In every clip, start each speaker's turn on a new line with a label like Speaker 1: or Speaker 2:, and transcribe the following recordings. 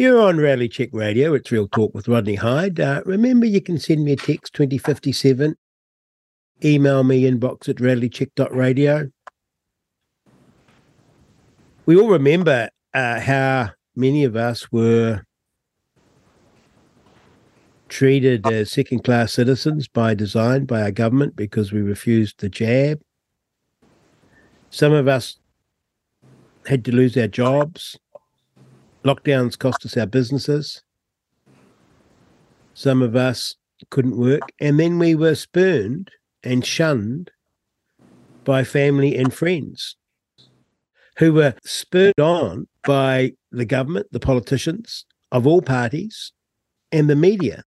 Speaker 1: You're on Reality Check Radio. It's Real Talk with Rodney Hide. Uh, remember, you can send me a text 2057, email me inbox at realitycheck.radio. We all remember uh, how many of us were treated as second class citizens by design by our government because we refused the jab. Some of us had to lose our jobs. Lockdowns cost us our businesses. Some of us couldn't work. And then we were spurned and shunned by family and friends who were spurred on by the government, the politicians of all parties, and the media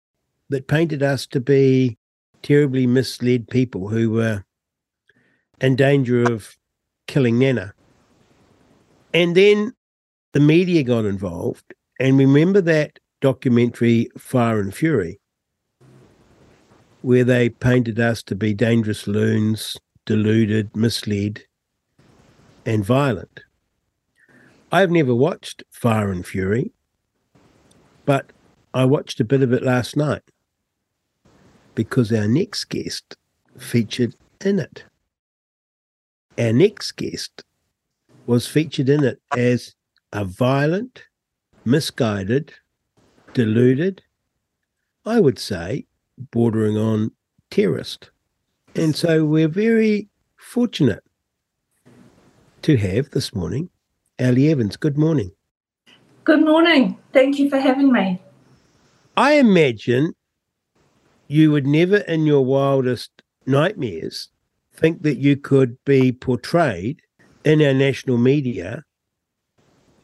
Speaker 1: that painted us to be terribly misled people who were in danger of killing Nana. And then the media got involved. And remember that documentary, Fire and Fury, where they painted us to be dangerous loons, deluded, misled, and violent. I've never watched Fire and Fury, but I watched a bit of it last night because our next guest featured in it. Our next guest was featured in it as a violent, misguided, deluded, I would say, bordering on terrorist. And so we're very fortunate to have this morning Ali Evans. Good morning.
Speaker 2: Good morning. Thank you for having me.
Speaker 1: I imagine you would never in your wildest nightmares think that you could be portrayed in our national media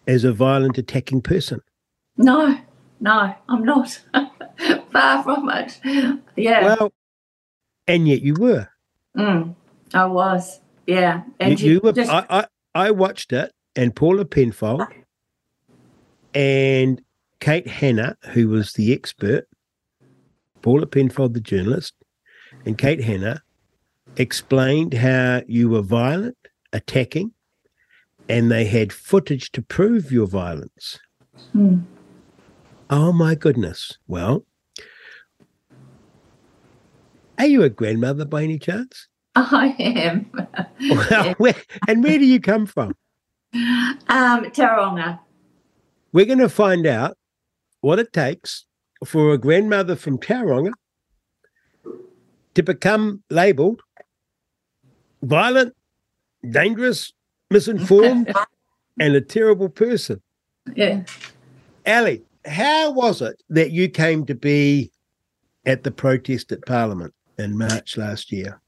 Speaker 1: as a violent attacking person.
Speaker 2: No, no, I'm not. Far from it. Yeah.
Speaker 1: Well, and yet you were.
Speaker 2: Mm, I was. Yeah. And
Speaker 1: you, you were. Just... I, I, I watched it, and Paula Penfold and Kate Hannah, who was the expert, Paula Penfold, the journalist, and Kate Hannah explained how you were violent, attacking, and they had footage to prove your violence. Hmm. Oh my goodness. Well, are you a grandmother by any chance?
Speaker 2: I am.
Speaker 1: well, where, and where do you come from?
Speaker 2: Um, Tauranga.
Speaker 1: We're going to find out what it takes for a grandmother from Tauranga to become labelled violent, dangerous, misinformed, and a terrible person.
Speaker 2: Yeah.
Speaker 1: Ali, how was it that you came to be at the protest at Parliament in March last year?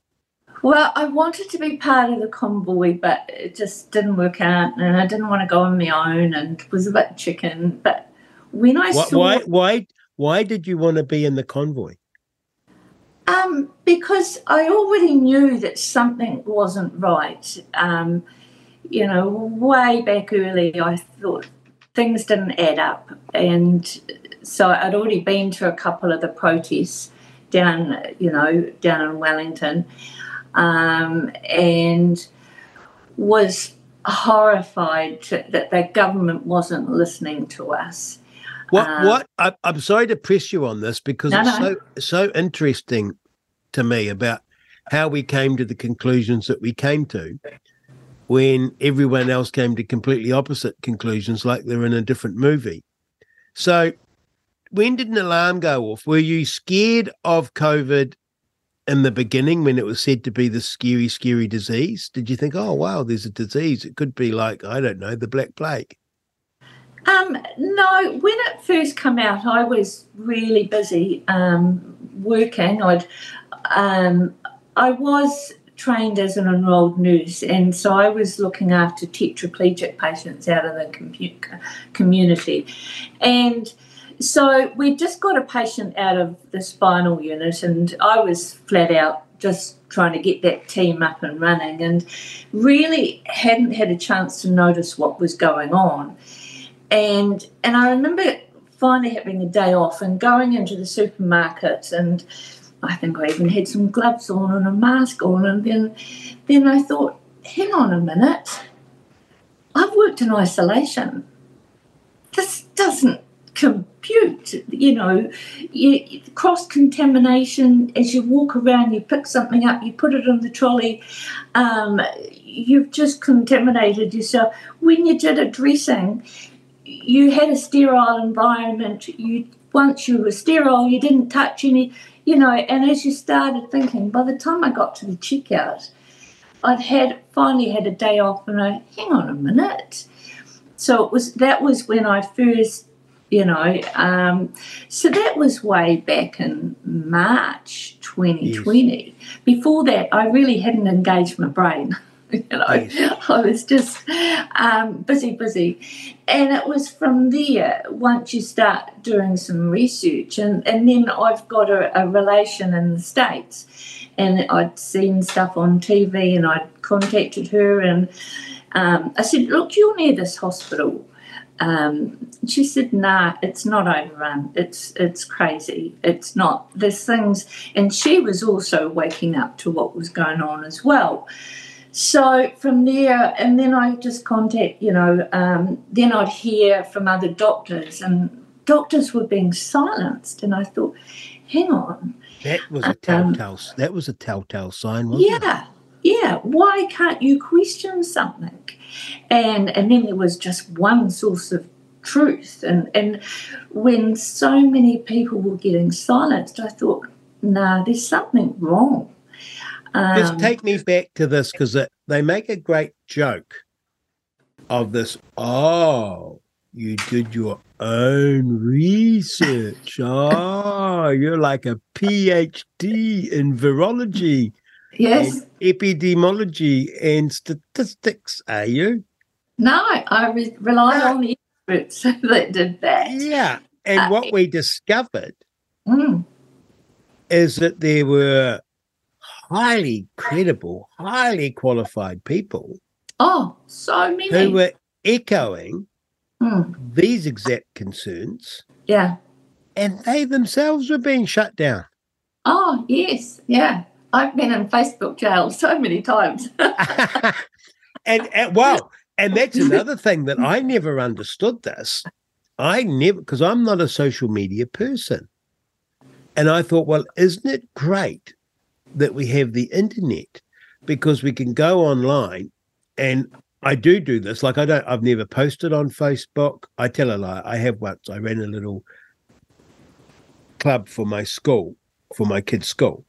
Speaker 2: Well, I wanted to be part of the convoy, but it just didn't work out, and I didn't want to go on my own, and was a bit chicken. But when I saw
Speaker 1: why why why did you want to be in the convoy?
Speaker 2: Um, because I already knew that something wasn't right. Um, you know, way back early, I thought things didn't add up, and so I'd already been to a couple of the protests down, you know, down in Wellington, um, and was horrified to, that the government wasn't listening to us.
Speaker 1: What? Um, what? I, am sorry to press you on this because no, it's no. so so interesting to me about how we came to the conclusions that we came to when everyone else came to completely opposite conclusions, like they're in a different movie. So, when did an alarm go off? Were you scared of COVID in the beginning when it was said to be the scary, scary disease? Did you think, oh, wow, there's a disease? It could be like, I don't know, the Black Plague?
Speaker 2: Um, no, when it first came out, I was really busy um, working. I'd, um, I was trained as an enrolled nurse, and so I was looking after tetraplegic patients out of the community. And so we just got a patient out of the spinal unit, and I was flat out just trying to get that team up and running, and really hadn't had a chance to notice what was going on. And and I remember finally having a day off and going into the supermarket and I think I even had some gloves on and a mask on and then then I thought, hang on a minute. I've worked in isolation. This doesn't compute. You know, you, cross contamination as you walk around, you pick something up, you put it in the trolley. Um, you've just contaminated yourself. When you did a dressing, you had a sterile environment. You once you were sterile, you didn't touch any. You know, and as you started thinking, by the time I got to the checkout, I'd had finally had a day off, and I hang on a minute. So it was that was when I first you know. Um, so that was way back in March 2020. Yes. Before that, I really hadn't engaged my brain. you know, yes. I was just um, busy, busy. And it was from there, once you start doing some research, and, and then I've got a, a relation in the States, and I'd seen stuff on TV, and I'd contacted her, and um, I said, Look, you're near this hospital um, she said, "Nah, it's not overrun. It's it's crazy. It's not. There's things." And she was also waking up to what was going on as well. So from there, and then I just contact, you know, um, then I'd hear from other doctors, and doctors were being silenced, and I thought, "Hang on."
Speaker 1: That was a um, telltale. Um, that was a telltale sign, wasn't
Speaker 2: yeah, it? Yeah, yeah. Why can't you question something? and and then there was just one source of truth and and when so many people were getting silenced i thought nah there's something wrong
Speaker 1: um, just take me back to this because they make a great joke of this oh you did your own research oh you're like a phd in virology
Speaker 2: Yes.
Speaker 1: epidemiology and statistics, are you?
Speaker 2: No, I re- relied uh, on the experts that did that.
Speaker 1: Yeah. And uh, what we discovered mm. is that there were highly credible, highly qualified people.
Speaker 2: Oh, so many.
Speaker 1: Who were echoing mm. these exact concerns.
Speaker 2: Yeah.
Speaker 1: And they themselves were being shut down.
Speaker 2: Oh, yes. Yeah. I've been in Facebook jail so many times.
Speaker 1: and, and wow, and that's another thing that I never understood this. I never because I'm not a social media person. And I thought, well, isn't it great that we have the internet because we can go online and I do do this. Like I don't, I've never posted on Facebook. I tell a lie. I have once. I ran a little club for my school, for my kids' school,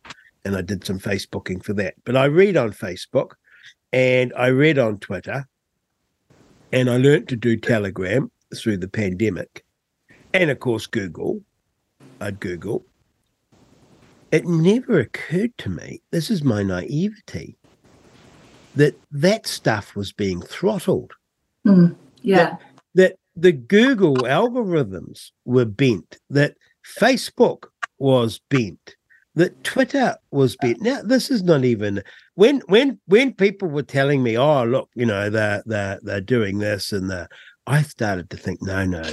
Speaker 1: and I did some Facebooking for that. But I read on Facebook and I read on Twitter and I learned to do Telegram through the pandemic. And of course, Google. I'd Google. It never occurred to me, this is my naivety, that that stuff was being throttled.
Speaker 2: Mm, yeah.
Speaker 1: That, that the Google algorithms were bent, that Facebook was bent, that Twitter was bent. Now, this is not even when when when people were telling me, "Oh, look, you know, they're they're they're doing this," and the, I started to think, "No, no,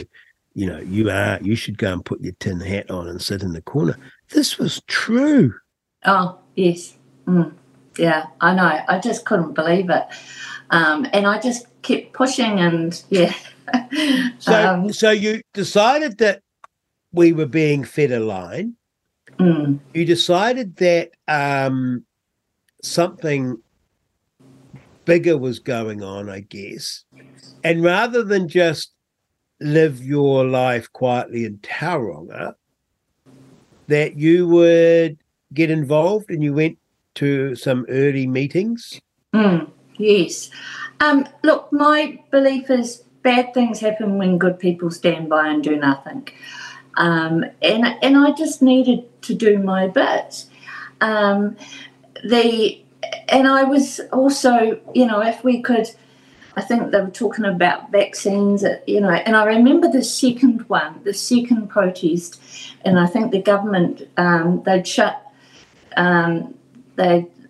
Speaker 1: you know, you are you should go and put your tin hat on and sit in the corner." This was true.
Speaker 2: Oh yes, mm. yeah, I know. I just couldn't believe it, um, and I just kept pushing, and yeah.
Speaker 1: so, um, so you decided that we were being fed a line
Speaker 2: Mm.
Speaker 1: You decided that um, something bigger was going on, I guess. And rather than just live your life quietly in Tauranga, that you would get involved and you went to some early meetings?
Speaker 2: Mm, yes. Um, look, my belief is bad things happen when good people stand by and do nothing. Um, and and I just needed to do my bit. Um, the and I was also, you know, if we could, I think they were talking about vaccines, you know, and I remember the second one, the second protest, and I think the government um, they'd shut, um,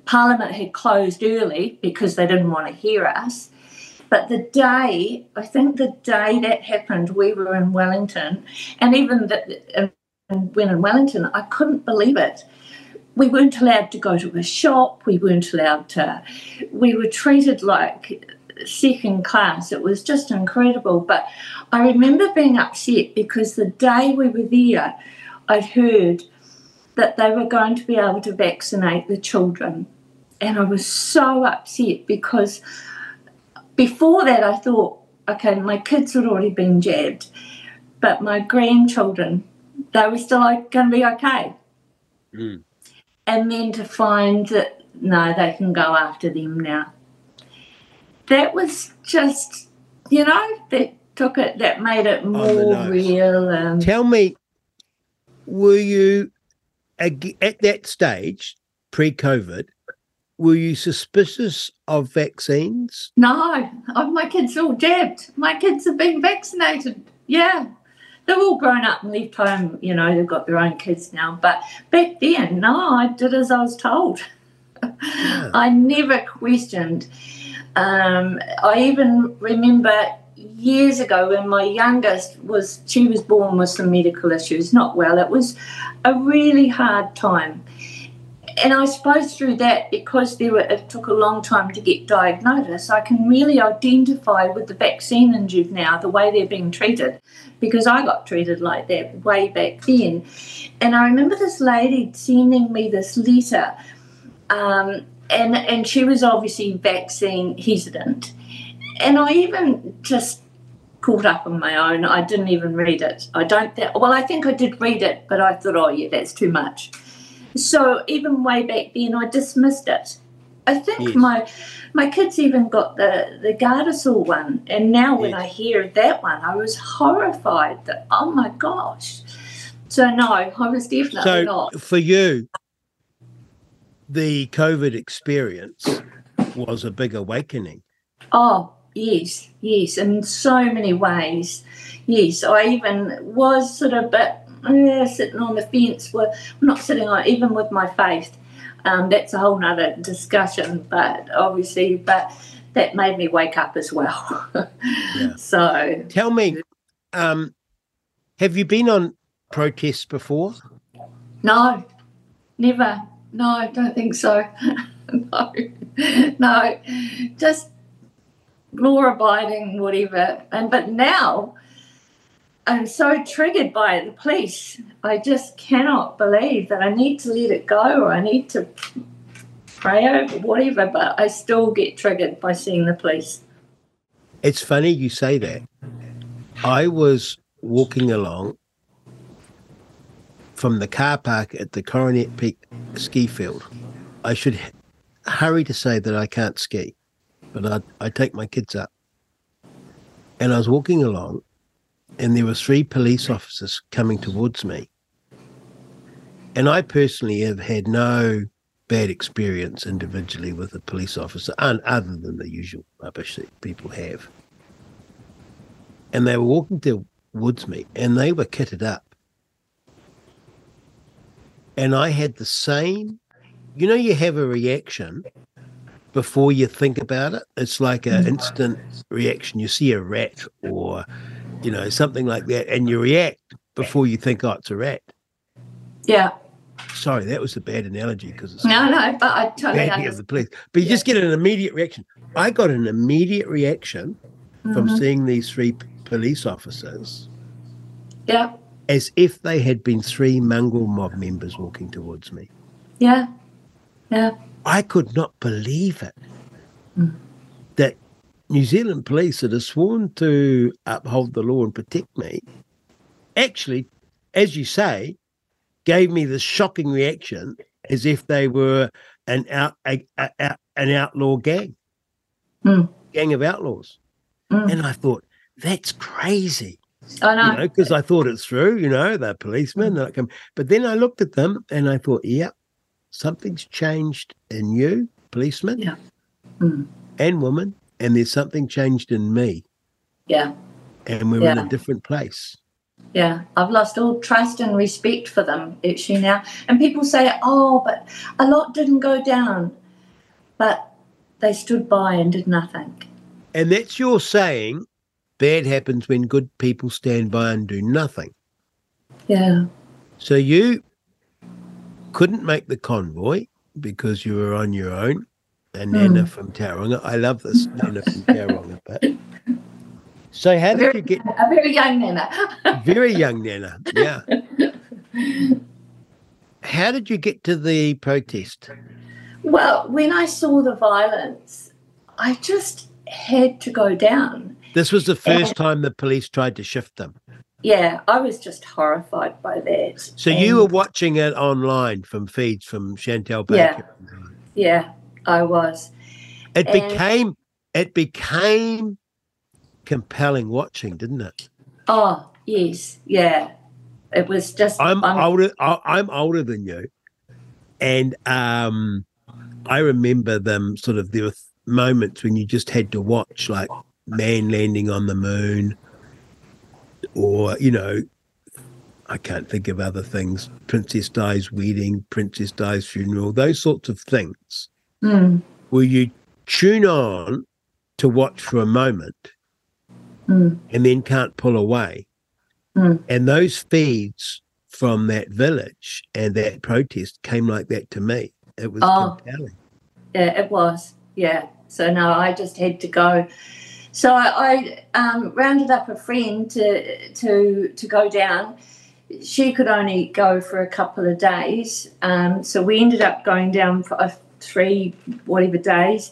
Speaker 2: Parliament had closed early because they didn't want to hear us. But the day, I think the day that happened, we were in Wellington, and even the, when in Wellington, I couldn't believe it. We weren't allowed to go to a shop. We weren't allowed to. We were treated like second class. It was just incredible. But I remember being upset because the day we were there, I'd heard that they were going to be able to vaccinate the children. And I was so upset because before that I thought, okay, my kids had already been jabbed, but my grandchildren, they were still going to be okay.
Speaker 1: Mm.
Speaker 2: And then to find that, no, they can go after them now. That was just, you know, that took it, that made it more real. And
Speaker 1: Tell me, were you at that stage, pre COVID, were you suspicious of vaccines?
Speaker 2: no, oh, my kids are all jabbed. My kids have been vaccinated. Yeah. They're all grown up and left home, you know, they've got their own kids now. But back then, no, I did as I was told. I never questioned. Um, I even remember years ago when my youngest was, she was born with some medical issues, not well. It was a really hard time. And I suppose through that, because were, it took a long time to get diagnosed, I can really identify with the vaccine injured now, the way they're being treated, because I got treated like that way back then. And I remember this lady sending me this letter um, and and she was obviously vaccine hesitant. And I even just caught up on my own. I didn't even read it. I don't. Th- well, I think I did read it, but I thought, oh yeah, that's too much. So even way back then, I dismissed it. I think
Speaker 1: Yes.
Speaker 2: my my kids even got the the Gardasil one, and now when I hear that one, I was horrified. That oh my gosh. So no, I was definitely
Speaker 1: So
Speaker 2: not.
Speaker 1: for you, the COVID experience was a big awakening.
Speaker 2: Oh, yes, yes, in so many ways. Yes, I even was sort of a bit eh, sitting on the fence. With, not sitting on, even with my faith. Um, that's a whole nother discussion, but obviously, but that made me wake up as well.
Speaker 1: Yeah.
Speaker 2: So,
Speaker 1: Tell me, um, have you been on protests before?
Speaker 2: no, never. No, I don't think so. no, no, just law abiding, whatever. And but now I'm so triggered by the police. I just cannot believe that I need to let it go or I need to pray over whatever, but I still get triggered by seeing the police.
Speaker 1: It's funny you say that. I was walking along from the car park at the Coronet Peak ski field. I should hurry to say that I can't ski, but I, I take my kids up. And I was walking along, and there were three police officers coming towards me. And I personally have had no bad experience individually with a police officer, un- other than the usual rubbish that people have. And they were walking towards me, and they were kitted up. And I had the same, you know, you have a reaction before you think about it. It's like an instant reaction. You see a rat or, you know, something like that, and you react before you think, oh, it's a rat.
Speaker 2: Yeah.
Speaker 1: Sorry, that was a bad analogy because it's
Speaker 2: No, no, but I totally understand.
Speaker 1: the police. But you just get an immediate reaction. I got an immediate reaction from
Speaker 2: Mhm.
Speaker 1: seeing these three police officers
Speaker 2: Yeah,
Speaker 1: as if they had been three mongrel mob members walking towards me.
Speaker 2: yeah, yeah.
Speaker 1: I could not believe it.
Speaker 2: Mm.
Speaker 1: That New Zealand police that are sworn to uphold the law and protect me actually, as you say, gave me this shocking reaction as if they were an out a, a, a- an outlaw gang,
Speaker 2: Mm.
Speaker 1: gang of outlaws.
Speaker 2: Mm.
Speaker 1: And I thought, that's crazy.
Speaker 2: I know.
Speaker 1: you know, because I thought it's through, you know, they're policemen. They're um, but then I looked at them and I thought, yeah, something's changed in you, policeman
Speaker 2: Yeah. Mm.
Speaker 1: and woman, and there's something changed in me,
Speaker 2: Yeah.
Speaker 1: and we're in a different place.
Speaker 2: Yeah, I've lost all trust and respect for them actually now. And people say, oh, but a lot didn't go down. But they stood by and did nothing.
Speaker 1: And that's your saying, bad happens when good people stand by and do nothing.
Speaker 2: Yeah.
Speaker 1: So you couldn't make the convoy because you were on your own. a Nana hmm. from Tauranga. I love this Nana from Tauranga bit. So how did you get
Speaker 2: a very young Nana?
Speaker 1: very young Nana, yeah. How did you get to the protest?
Speaker 2: Well, when I saw the violence, I just had to go down.
Speaker 1: This was the first time the police tried to shift them.
Speaker 2: Yeah, I was just horrified by that.
Speaker 1: So and, you were watching it online from feeds from Chantelle
Speaker 2: Baker. Yeah, yeah I was.
Speaker 1: It and, became it became compelling watching, didn't it?
Speaker 2: Oh yes, yeah. It was just.
Speaker 1: I'm older. I'm older than you, and um, I remember them sort of. There were moments when you just had to watch, like man landing on the moon, or you know, I can't think of other things. Princess Di's wedding, Princess Di's funeral, those sorts of things.
Speaker 2: Mm.
Speaker 1: Where you tune on to watch for a moment,
Speaker 2: mm.
Speaker 1: and then can't pull away
Speaker 2: Mm.
Speaker 1: And those feeds from that village and that protest came like that to me. It was oh, compelling.
Speaker 2: Yeah, it was. Yeah. So no, I just had to go. So I, I um, rounded up a friend to to to go down. She could only go for a couple of days, um, so we ended up going down for a three whatever days.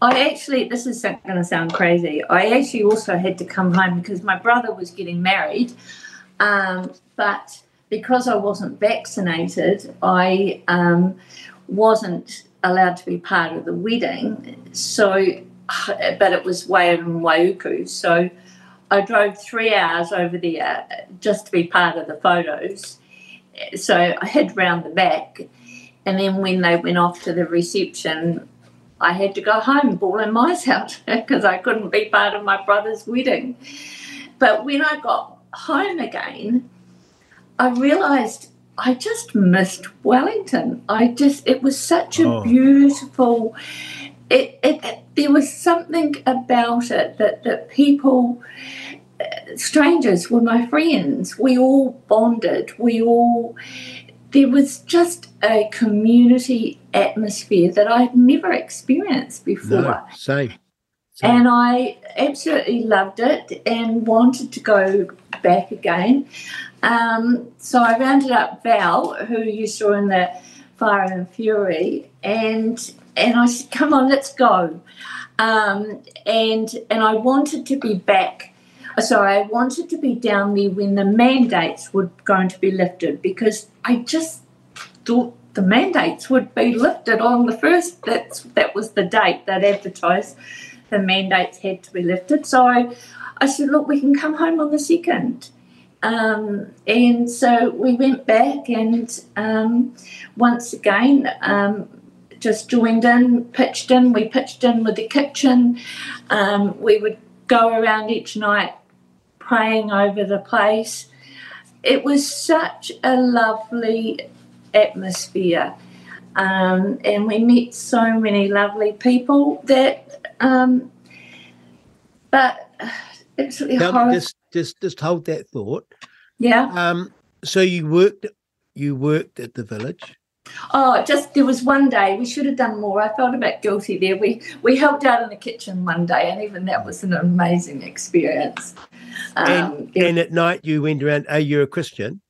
Speaker 2: I actually, this is going to sound crazy. I actually also had to come home because my brother was getting married, um, but because I wasn't vaccinated, I um, wasn't allowed to be part of the wedding. So, but it was way in Waiuku, so I drove three hours over there uh, just to be part of the photos. So I had round the back and then when they went off to the reception, I had to go home bawling my out because I couldn't be part of my brother's wedding. But when I got home again, I realised I just missed Wellington. I just it was such a oh. beautiful. It, it, it, there was something about it that that people strangers were my friends we all bonded we all there was just a community atmosphere that I'd never experienced before. No,
Speaker 1: same.
Speaker 2: same. And I absolutely loved it and wanted to go back again. Um, so I rounded up Val, who you saw in the Fire and Fury, and and I said, "Come on, let's go." Um, and and I wanted to be back sorry, I wanted to be down there when the mandates were going to be lifted because I just thought the mandates would be lifted on the first. That's that was the date that advertised the mandates had to be lifted. So I, I said, look, we can come home on the second. Um, and so we went back and um, once again um, just joined in, pitched in. We pitched in with the kitchen. Um, we would go around each night praying over the place. It was such a lovely atmosphere. Um, and we met so many lovely people that, um, but it's really
Speaker 1: now, Just, just, just hold that thought.
Speaker 2: Yeah.
Speaker 1: Um, so you worked, you worked at the village.
Speaker 2: Oh, just there was one day we should have done more. I felt a bit guilty there. We we helped out in the kitchen one day, and even that was an amazing experience.
Speaker 1: Um, and, and at night you went around. Are you a Christian?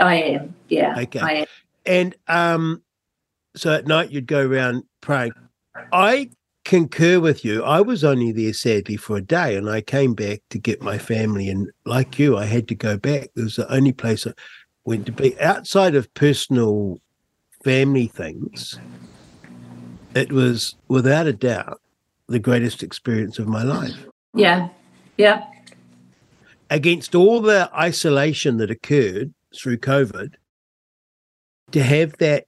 Speaker 2: I am. Yeah.
Speaker 1: Okay.
Speaker 2: I am.
Speaker 1: And um, so at night you'd go around praying. I concur with you. I was only there sadly for a day, and I came back to get my family. And like you, I had to go back. It was the only place I went to be outside of personal family things, it was without a doubt the greatest experience of my life.
Speaker 2: Yeah. Yeah.
Speaker 1: Against all the isolation that occurred through COVID, to have that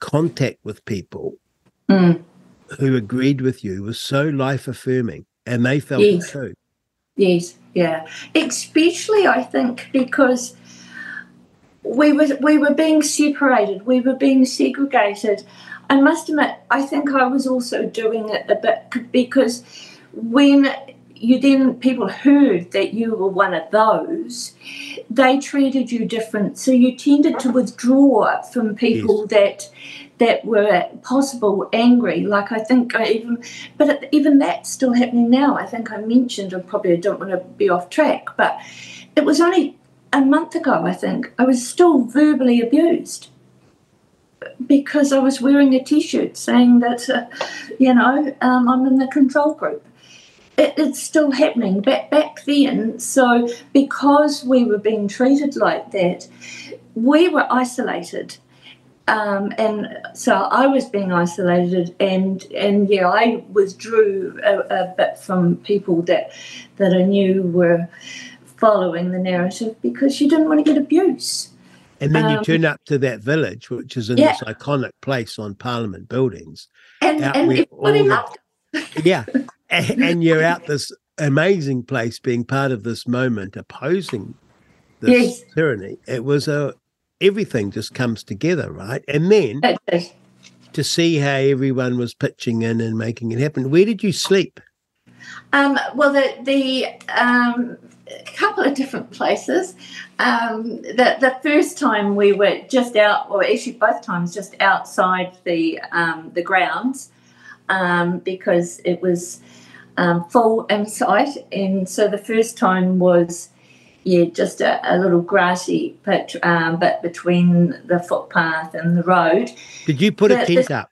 Speaker 1: contact with people
Speaker 2: mm.
Speaker 1: who agreed with you was so life affirming and they felt yes. it too.
Speaker 2: Yes, yeah. Especially, I think, because we were we were being separated, we were being segregated. I must admit, I think I was also doing it a bit because when you then people heard that you were one of those, they treated you different. So you tended to withdraw from people yes. that that were possible angry. Like I think I even, but even that's still happening now. I think I mentioned, I probably I don't want to be off track, but it was only a month ago, I think, I was still verbally abused because I was wearing a t shirt saying that, uh, you know, um, I'm in the control group. It, it's still happening back, back then. So, because we were being treated like that, we were isolated. Um, and so I was being isolated, and and yeah, I withdrew a, a bit from people that that I knew were following the narrative because you didn't want to get abuse.
Speaker 1: And then you um, turn up to that village, which is in yeah. this iconic place on Parliament buildings.
Speaker 2: And, and everybody the, loved
Speaker 1: it. yeah. and, and, you're out this amazing place being part of this moment opposing this yes. tyranny. It was a everything just comes together, right? And then to see how everyone was pitching in and making it happen. Where did you sleep?
Speaker 2: Um, well, the the um, a couple of different places. Um, the, the first time we were just out, or actually both times just outside the um, the grounds, um, because it was um, full inside, and so the first time was yeah just a, a little grassy pit, um, but between the footpath and the road.
Speaker 1: Did you put the, a tent the, up?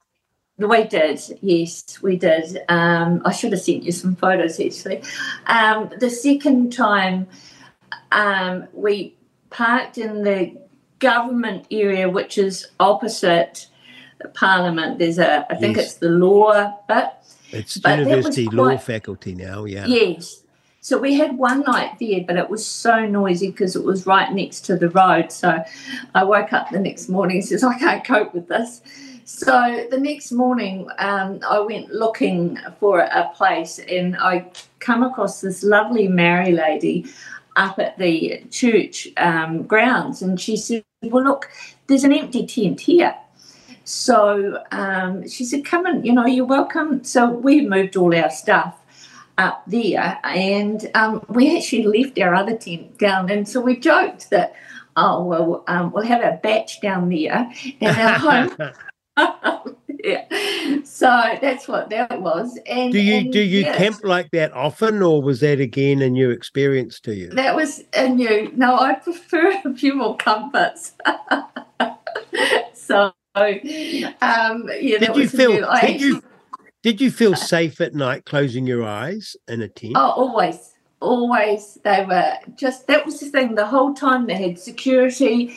Speaker 2: We did, yes, we did. Um, I should have sent you some photos actually. Um, the second time, um, we parked in the government area, which is opposite Parliament. There's a, I think yes. it's the law bit.
Speaker 1: It's but university quite, law faculty now, yeah.
Speaker 2: Yes. So we had one night there, but it was so noisy because it was right next to the road. So I woke up the next morning and says, I can't cope with this. So the next morning, um, I went looking for a place, and I come across this lovely Maori lady up at the church um, grounds, and she said, "Well, look, there's an empty tent here." So um, she said, "Come in, you know, you're welcome." So we moved all our stuff up there, and um, we actually left our other tent down, and so we joked that oh well um, we'll have a bach down there and our home yeah. So that's what that was. And
Speaker 1: do you
Speaker 2: and
Speaker 1: do you camp like that often, or was that again a new experience to you?
Speaker 2: That was a new. No, I prefer a few more comforts. so, um, yeah,
Speaker 1: did you feel? Did actually, you did you feel safe at night, closing your eyes in a tent?
Speaker 2: Oh, always always they were just that was the thing the whole time they had security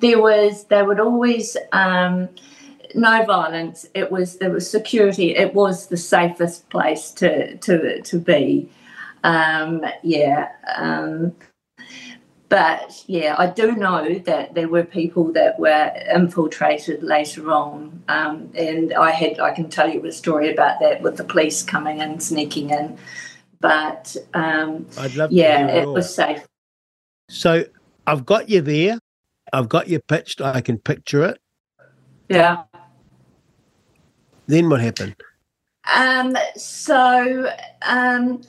Speaker 2: there was they would always um, no violence. It was there was security. It was the safest place to to to be. Um, yeah. Um, but yeah, I do know that there were people that were infiltrated later on, um, and I had I can tell you a story about that with the police coming in, sneaking in. But um, I'd love yeah, it was safe.
Speaker 1: So I've got you there. I've got you pitched. I can picture it.
Speaker 2: Yeah.
Speaker 1: Then what happened?
Speaker 2: Um, so um,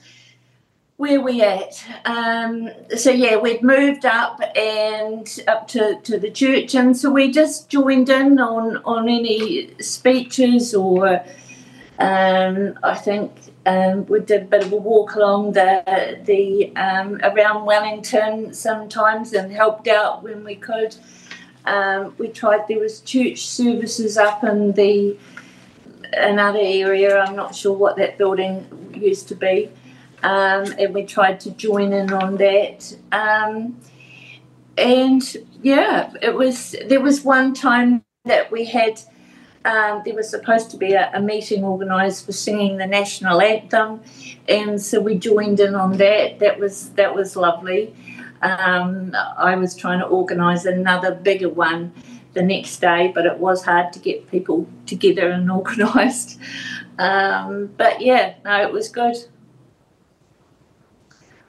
Speaker 2: where we at? Um, so yeah, we'd moved up and up to, to the church, and so we just joined in on on any speeches or um, I think um, we did a bit of a walk along the the um, around Wellington sometimes and helped out when we could. Um, we tried there was church services up in the another area. I'm not sure what that building used to be. Um, and we tried to join in on that. Um, and yeah, it was. There was one time that we had. Um, there was supposed to be a, a meeting organised for singing the national anthem, and so we joined in on that. That was that was lovely. Um, I was trying to organise another bigger one the next day, but it was hard to get people together and organised. Um, but yeah, no, it was good.
Speaker 1: It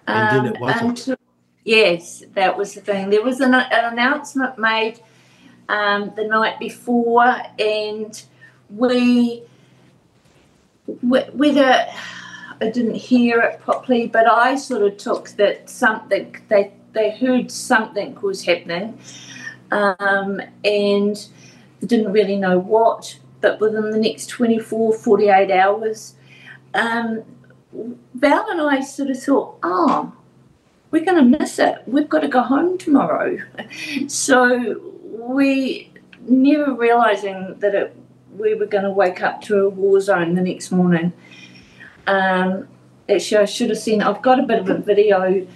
Speaker 1: um, wasn't. And,
Speaker 2: yes, that was the thing. There was an, an announcement made um, the night before, and we, whether I didn't hear it properly, but I sort of took that something they they heard something was happening, um, and didn't really know what, but within the next 24, 48 hours, um, Val and I sort of thought, oh, we're going to miss it. We've got to go home tomorrow. so we never realizing that it, we were going to wake up to a war zone the next morning. Um, actually, I should have seen. I've got a bit of a video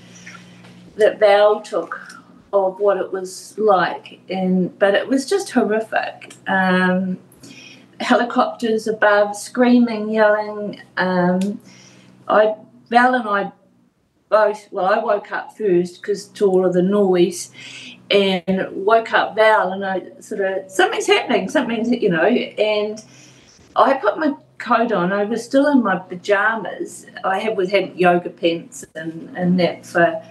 Speaker 2: that Val took of what it was like, and but it was just horrific. Um, helicopters above, screaming, yelling. Um, I Val and I both. Well, I woke up first because to all of the noise, and woke up Val, and I sort of something's happening, something's you know, and I put my coat on. I was still in my pajamas. I had was had yoga pants and and that for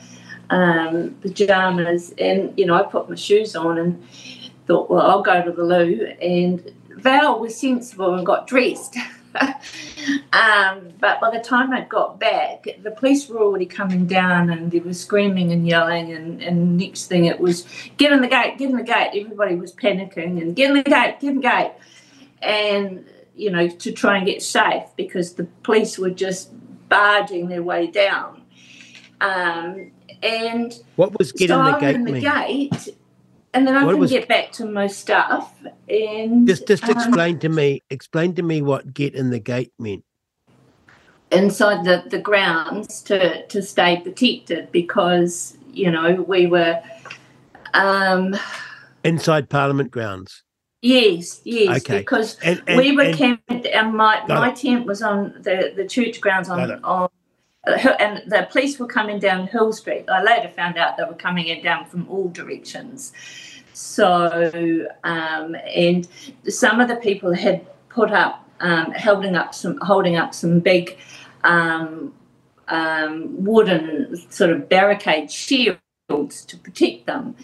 Speaker 2: um, pajamas, and you know I put my shoes on and thought, well, I'll go to the loo. And Val was sensible and got dressed. um, but by the time I got back, the police were already coming down and they were screaming and yelling. And, and next thing it was, get in the gate, get in the gate. Everybody was panicking and get in the gate, get in the gate. And, you know, to try and get safe because the police were just barging their way down. Um, and
Speaker 1: what was getting
Speaker 2: so
Speaker 1: the gate?
Speaker 2: in the
Speaker 1: mean?
Speaker 2: gate, and then I
Speaker 1: What
Speaker 2: can
Speaker 1: was-
Speaker 2: get back to my stuff. And
Speaker 1: Just just
Speaker 2: um,
Speaker 1: explain to me. Explain to me what get in the gate meant.
Speaker 2: inside the, the grounds to, to stay protected because, you know, we were, um,
Speaker 1: Inside Parliament grounds.
Speaker 2: yes, yes,
Speaker 1: Okay.
Speaker 2: because
Speaker 1: And, and
Speaker 2: we were
Speaker 1: and-
Speaker 2: camped, and my, my tent was on the, the church grounds on, on and the police were coming down Hill Street. I later found out they were coming in down from all directions. So, um, and some of the people had put up, um, holding up some, holding up some big um, um, wooden sort of barricade shields to protect them,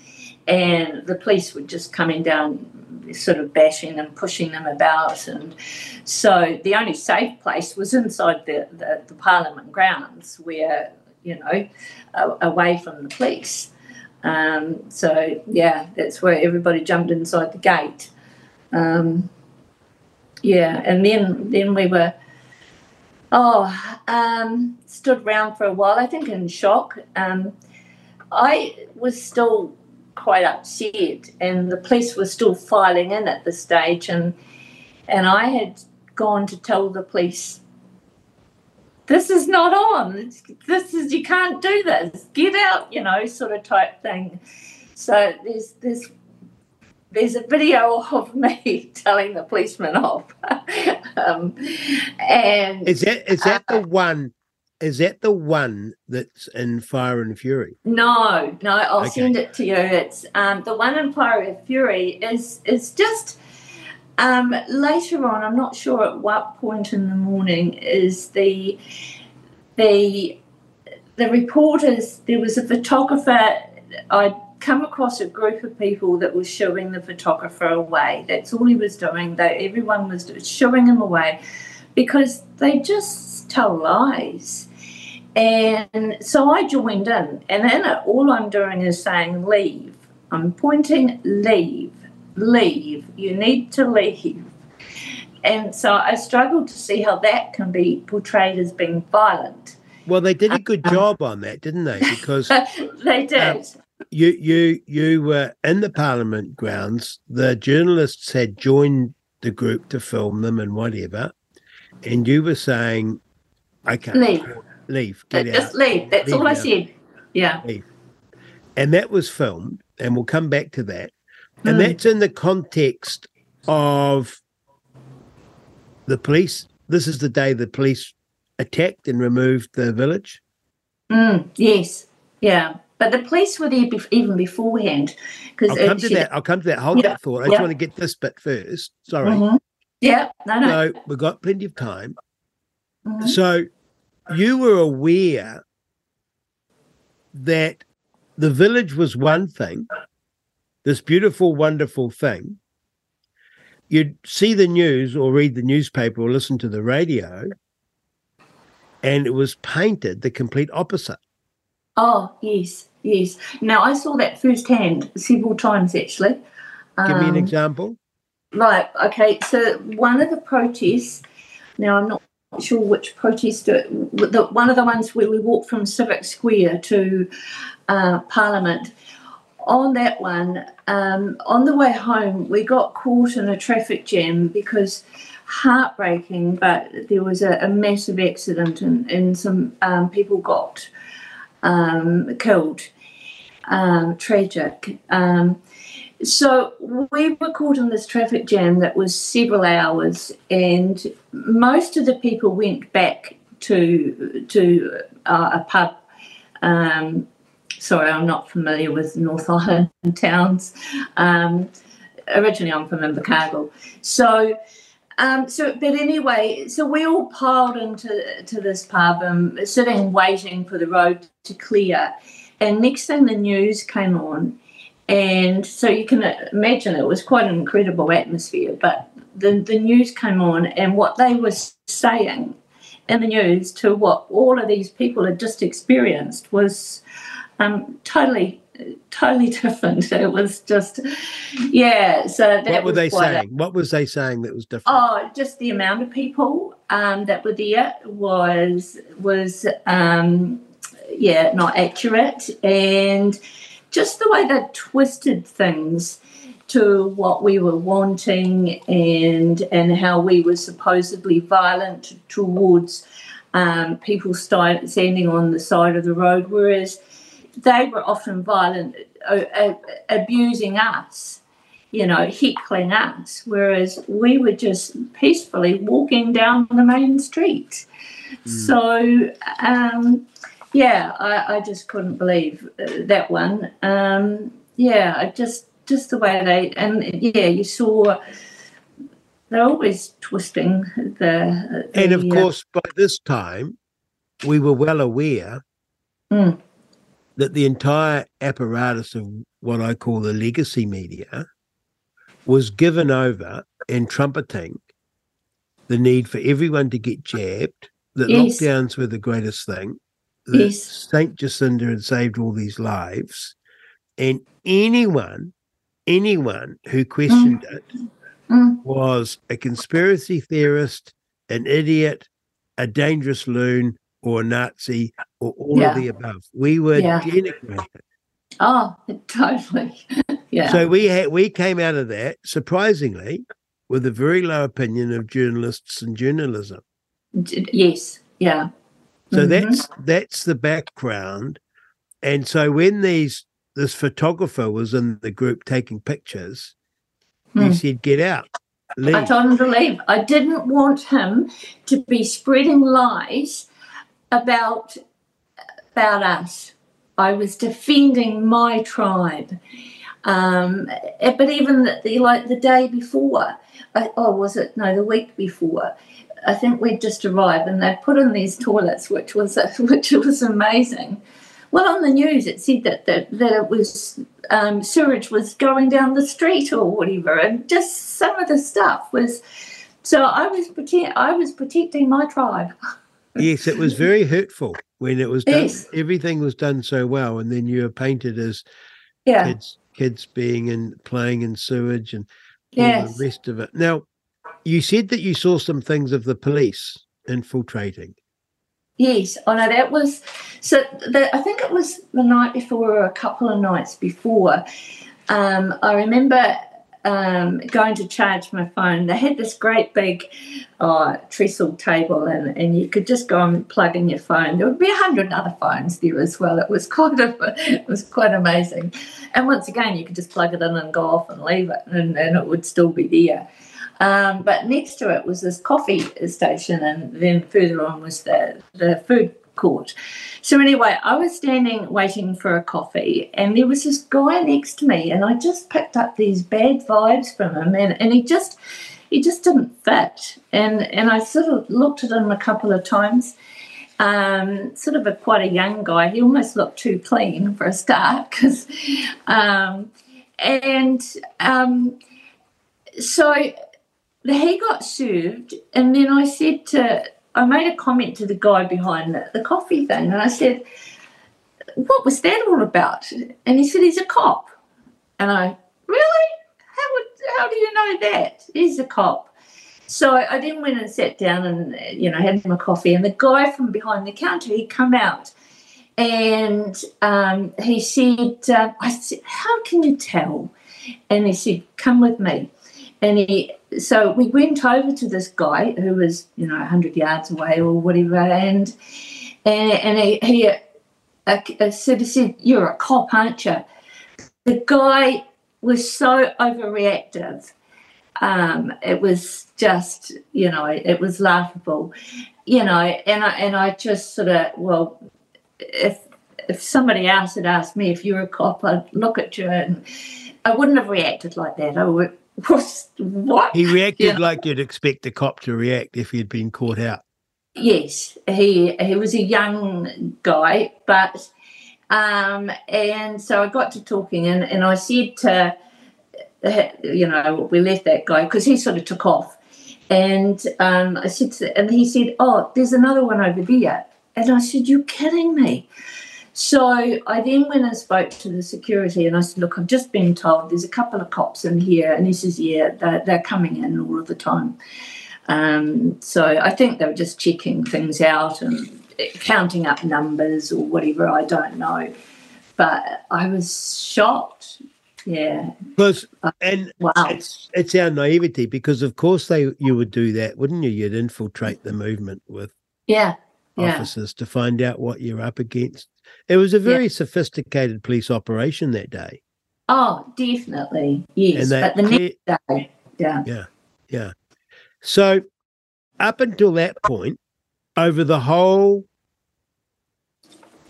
Speaker 2: and the police were just coming down, sort of bashing them, pushing them about, and so the only safe place was inside the, the, the Parliament grounds, where you know, a- away from the police. Um, so yeah, that's where everybody jumped inside the gate. Um, yeah, and then then we were oh um, stood round for a while. I think in shock. Um, I was still quite upset, and the police were still filing in at the stage, and and I had gone to tell the police. This is not on. This is you can't do this. Get out, you know, sort of type thing. So there's there's there's a video of me telling the policeman off, um, and
Speaker 1: Is that is that
Speaker 2: Uh,
Speaker 1: the one? Is that the one that's in Fire and Fury?
Speaker 2: No, no, I'll
Speaker 1: Okay.
Speaker 2: send it to you. It's um, the one in Fire and Fury is is just um, later on. I'm not sure at what point in the morning is the the the reporters. There was a photographer. I'd come across a group of people that was shooing the photographer away. That's all he was doing. They everyone was shooing him away because they just tell lies. And so I joined in, and in it, all I'm doing is saying, Leave. I'm pointing, leave, leave. You need to leave. And so I struggled to see how that can be portrayed as being violent.
Speaker 1: Well, they did a good
Speaker 2: Um,
Speaker 1: job on that, didn't they? Because
Speaker 2: they did.
Speaker 1: Um, you you you were in the Parliament grounds. The journalists had joined the group to film them and whatever, and you were saying, "Okay,
Speaker 2: Leave.
Speaker 1: Leave, get
Speaker 2: just
Speaker 1: out,"
Speaker 2: leave. That's
Speaker 1: Leave
Speaker 2: all I said. Yeah.
Speaker 1: and that was filmed, and we'll come back to that. And
Speaker 2: Mm.
Speaker 1: that's in the context of the police. This is the day the police attacked and removed the village.
Speaker 2: Mm, yes. Yeah. But the police were there even beforehand. Because
Speaker 1: I'll come to that. I'll come to that. Hold
Speaker 2: Yeah,
Speaker 1: that thought. I just want to get this bit first. Sorry.
Speaker 2: Mm-hmm. Yeah. No, no.
Speaker 1: So we've got plenty of time.
Speaker 2: Mhm.
Speaker 1: So you were aware that the village was one thing, this beautiful, wonderful thing. You'd see the news or read the newspaper or listen to the radio, and it was painted the complete opposite.
Speaker 2: Oh, yes. Yes. Now, I saw that firsthand several times, actually.
Speaker 1: Give me an
Speaker 2: Um,
Speaker 1: example.
Speaker 2: Right. Okay. So one of the protests. Now I'm not sure which protest. The, one of the ones where we walked from Civic Square to uh, Parliament. On that one, um, on the way home, we got caught in a traffic jam because heartbreaking, but there was a, a massive accident and, and some um, people got um, killed. Um, tragic. Um, so we were caught in this traffic jam that was several hours, and most of the people went back to to uh, a pub. Um, sorry, I'm not familiar with North Island towns. Um, originally, I'm from Invercargill, so. Um, so, but anyway, so we all piled into to this pub, and sitting waiting for the road to clear. And next thing, the news came on, and so you can imagine it was quite an incredible atmosphere. But the, the news came on, and what they were saying in the news to what all of these people had just experienced was um, totally, totally different. It was just, yeah. So that
Speaker 1: what were they saying?
Speaker 2: A,
Speaker 1: what was they saying that was different?
Speaker 2: Oh, just the amount of people um, that were there was was um, yeah not accurate and just the way they twisted things to what we were wanting and and how we were supposedly violent towards um, people standing on the side of the road, whereas they were often violent, uh, uh, abusing us, you know, heckling us, whereas we were just peacefully walking down the main street. Mm. So, um, yeah, I, I just couldn't believe uh, that one. Um, yeah, just just the way they and yeah, you saw they're always twisting the. the
Speaker 1: and of uh, course, by this time, we were well aware
Speaker 2: mm.
Speaker 1: that the entire apparatus of what I call the legacy media was given over and trumpeting the need for everyone to get jabbed, that yes. lockdowns were the greatest thing, that yes. Saint Jacinda had saved all these lives, and anyone, anyone who questioned mm. it
Speaker 2: mm.
Speaker 1: was a conspiracy theorist, an idiot, a dangerous loon, or a Nazi, or all yeah. of the above. We were yeah. denigrated.
Speaker 2: Oh, totally. yeah.
Speaker 1: So we had we came out of that surprisingly with a very low opinion of journalists and journalism.
Speaker 2: Yes. Yeah.
Speaker 1: So mm-hmm. that's that's the background. And so when these this photographer was in the group taking pictures, hmm. you said, "Get out." Leave.
Speaker 2: I told him to leave. I didn't want him to be spreading lies about about us. I was defending my tribe. Um, but even the, like the day before, I, oh, was it no, the week before? I think we'd just arrived and they put in these toilets, which was which was amazing. Well, on the news it said that that, that it was um, sewage was going down the street or whatever, and just some of the stuff was. So I was protect, I was protecting my tribe.
Speaker 1: yes, it was very hurtful when it was done. Yes. Everything was done so well, and then you were painted as
Speaker 2: yeah.
Speaker 1: kids, kids being and playing in sewage and
Speaker 2: yes.
Speaker 1: the rest of it. Now, you said that you saw some things of the police infiltrating.
Speaker 2: Yes, I know that was so. The, I think it was the night before or a couple of nights before. Um, I remember um, going to charge my phone. They had this great big uh, trestle table, and, and you could just go and plug in your phone. There would be a hundred other phones there as well. It was quite a, it was quite amazing. And once again, you could just plug it in and go off and leave it, and, and it would still be there. Um, but next to it was this coffee station, and then further on was the, the food court. So, anyway, I was standing waiting for a coffee, and there was this guy next to me, and I just picked up these bad vibes from him, and, and he just he just didn't fit. And and I sort of looked at him a couple of times. Um, sort of a quite a young guy. He almost looked too clean for a start, because um, and um, so he got served, and then I said to, I made a comment to the guy behind the, the coffee thing, and I said, What was that all about? And he said, He's a cop. And I, Really? How would, how do you know that? He's a cop. So I then went and sat down and you know had him a coffee, and the guy from behind the counter he'd come out, and um, he said, uh, "I said, how can you tell?" And he said, "Come with me." And he, so we went over to this guy who was you know hundred yards away or whatever, and and and he, he uh, said, he said, "You're a cop, aren't you?" The guy was so overreactive um, it was just, you know, it was laughable, you know, and I and I just sort of, well, if if somebody else had asked me if you're a cop, I'd look at you and I wouldn't have reacted like that. I would, what?
Speaker 1: He reacted you know? like you'd expect a cop to react if he'd been caught out.
Speaker 2: Yes, he he was a young guy, but um, and so I got to talking and, and I said to you know, we left that guy because he sort of took off. And um, I said, to, and he said, "Oh, there's another one over there." And I said, "You're kidding me." So I then went and spoke to the security, and I said, "Look, I've just been told there's a couple of cops in here," and he says, "Yeah, they're, they're coming in all of the time." Um, so I think they were just checking things out and counting up numbers or whatever. I don't know, but I was shocked yeah.
Speaker 1: Because uh, and wow. it's it's our naivety because of course they you would do that, wouldn't you? You'd infiltrate the movement with
Speaker 2: yeah,
Speaker 1: officers yeah. to find out what you're up against. It was a very yeah. sophisticated police operation that day.
Speaker 2: Oh, definitely. Yes. but the next day, yeah.
Speaker 1: Yeah. Yeah. So up until that point, over the whole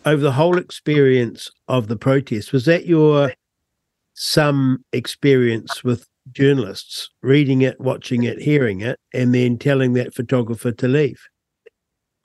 Speaker 1: over the whole experience of the protest, was that your some experience with journalists reading it, watching it, hearing it, and then telling that photographer to leave?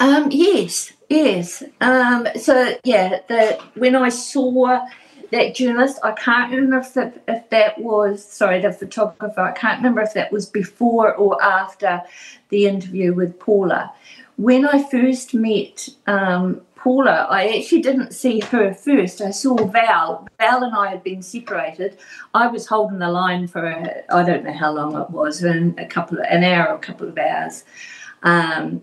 Speaker 2: Um, yes, yes. Um, so yeah, the when I saw that journalist, I can't remember if that, if that was sorry, the photographer. I can't remember if that was before or after the interview with Paula. When I first met um, Paula, I actually didn't see her first. I saw Val. Val and I had been separated. I was holding the line for I don't know how long it was, a couple of, an hour, a couple of hours. Um,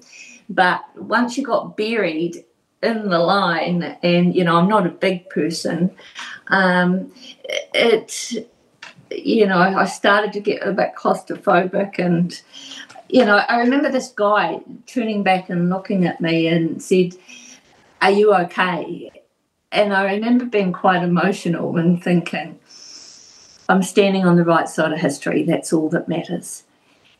Speaker 2: but once you got buried in the line, and you know I'm not a big person, um, it you know I started to get a bit claustrophobic and you know, I remember this guy turning back and looking at me and said, are you okay? And I remember being quite emotional and thinking, I'm standing on the right side of history. That's all that matters.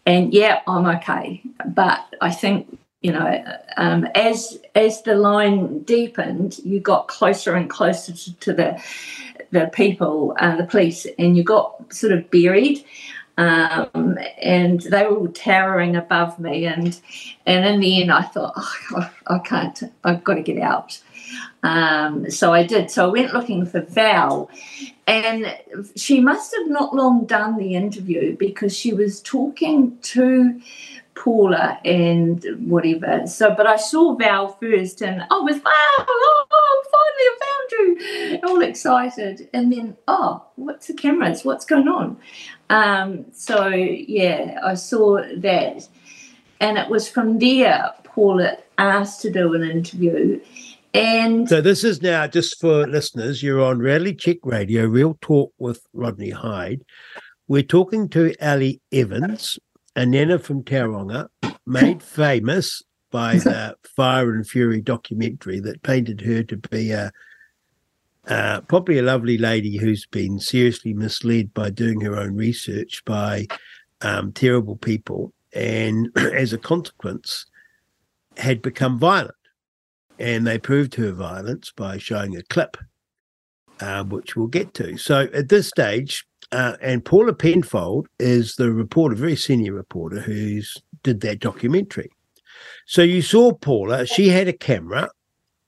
Speaker 2: And yeah, I'm okay. But I think you know, um, as as the line deepened, you got closer and closer to, the the people, uh, the police, and you got sort of buried um, and they were towering above me. And and in the end, I thought, oh, I can't. I've got to get out. Um, so I did. So I went looking for Val, and she must have not long done the interview because she was talking to Paula and whatever. So, but I saw Val first, and I was wow, oh, finally I found you, all excited. And then, oh, what's the cameras? What's going on? Um, so yeah, I saw that, and it was from there Paula asked to do an interview. And
Speaker 1: so this is now just for listeners. You're on Reality Check Radio, Real Talk with Rodney Hide. We're talking to Ali Evans, a nana from Tauranga, made famous by the Fire and Fury documentary that painted her to be a uh, probably a lovely lady who's been seriously misled by doing her own research by um, terrible people, and as a consequence, had become violent. And they proved her violence by showing a clip, uh, which we'll get to. So at this stage, uh, and Paula Penfold is the reporter, very senior reporter who's did that documentary. So you saw Paula; she had a camera,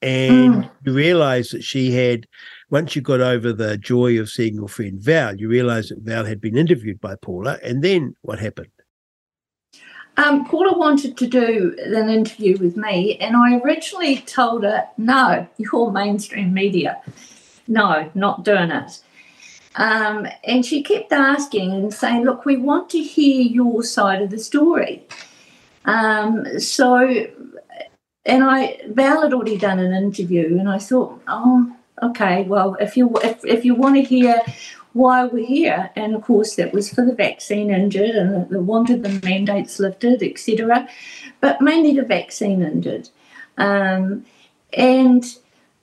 Speaker 1: and mm. you realised that she had. Once you got over the joy of seeing your friend Val, you realised that Val had been interviewed by Paula, and then what happened?
Speaker 2: Um, Paula wanted to do an interview with me, and I originally told her, "No, you're mainstream media. No, not doing it." Um, and she kept asking and saying, Look, we want to hear your side of the story. Um, so, and I, Val had already done an interview, and I thought, Oh, okay, well, if you if, if you want to hear why we're here, and of course that was for the vaccine injured and the wanted the mandates lifted, etc., but mainly the vaccine injured. Um, and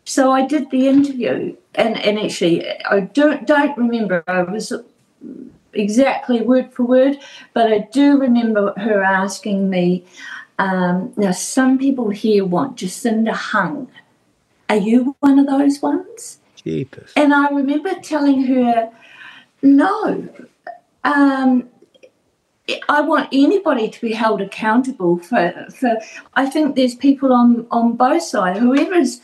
Speaker 2: so I did the interview, and, and actually, I don't don't remember. I was exactly word for word, but I do remember her asking me. Um, now, some people here want Jacinda hung. Are you one of those ones?
Speaker 1: Jeepers.
Speaker 2: And I remember telling her, no. Um, I want anybody to be held accountable for, for I think there's people on, on both sides. Whoever's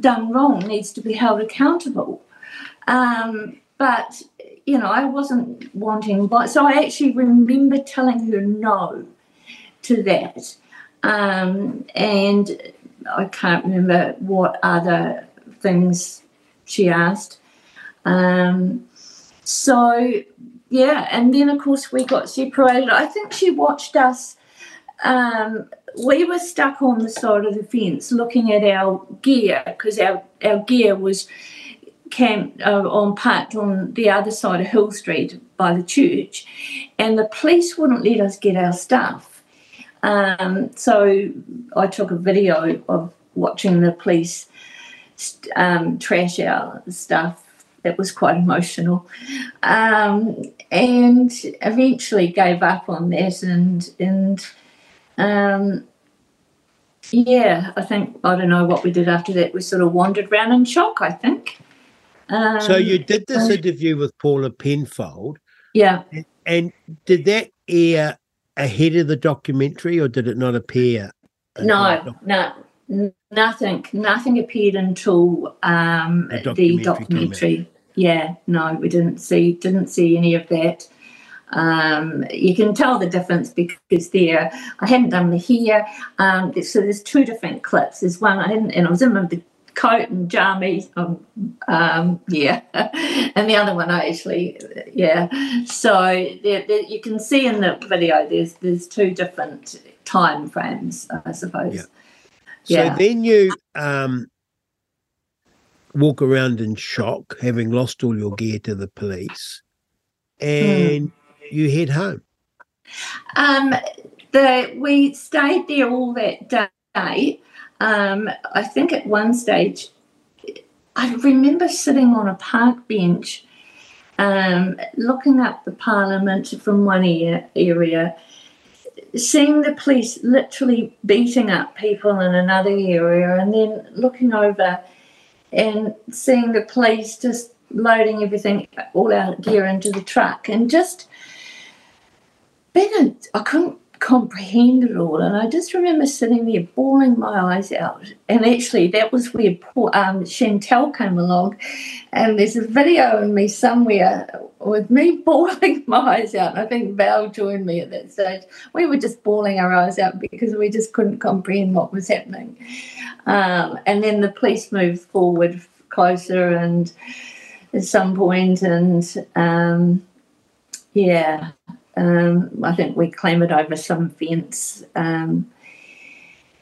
Speaker 2: done wrong needs to be held accountable. Um, but you know, I wasn't wanting, but so I actually remember telling her no to that, um, and I can't remember what other things she asked. Um, so yeah, and then of course we got separated. I think she watched us. Um, we were stuck on the side of the fence looking at our gear because our, our gear was camped uh, on parked on the other side of Hill Street by the church, and the police wouldn't let us get our stuff. Um, so I took a video of watching the police um, trash our stuff. It was quite emotional, um, and eventually gave up on that and and um, yeah, I think I don't know what we did after that. We sort of wandered around in shock. I think.
Speaker 1: Um, so you did this interview with Paula Penfold.
Speaker 2: Yeah.
Speaker 1: And, and, did that air ahead of the documentary, or did it not appear?
Speaker 2: No, no, nothing. Nothing appeared until um, documentary. The documentary. Yeah, no, we didn't see didn't see any of that. Um, you can tell the difference because there, I hadn't done the hair. Um, so there's two different clips. There's one I hadn't, and I was in the coat and jammies. Um, um, yeah, and the other one I actually, yeah. So there, there, you can see in the video there's there's two different time frames, I suppose. Yeah.
Speaker 1: yeah. So then you um, walk around in shock, having lost all your gear to the police, hmm. and. Mm you head home?
Speaker 2: Um, the we stayed there all that day. Um, I think at one stage, I remember sitting on a park bench, um, looking up the Parliament from one area, seeing the police literally beating up people in another area, and then looking over and seeing the police just loading everything, all our gear into the truck, and just I couldn't comprehend it all. And I just remember sitting there bawling my eyes out. And actually, that was where poor, um, Chantelle came along. And there's a video of me somewhere with me bawling my eyes out. And I think Val joined me at that stage. We were just bawling our eyes out because we just couldn't comprehend what was happening. Um, and then the police moved forward closer and at some point and um, yeah um, I think we clambered over some fence. Um,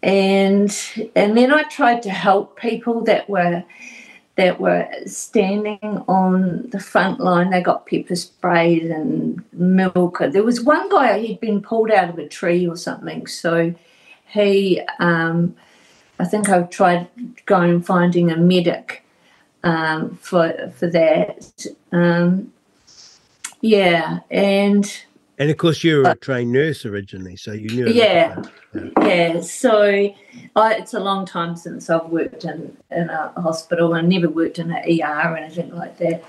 Speaker 2: and and then I tried to help people that were that were standing on the front line. They got pepper sprayed and milk. There was one guy he'd been pulled out of a tree or something, so he. Um, I think I tried going and finding a medic um, for for that. Um, yeah, and
Speaker 1: and of course, you were a trained nurse originally, so you knew.
Speaker 2: Yeah, yeah. So I, it's a long time since I've worked in, in a hospital I never worked in an ER or anything like that.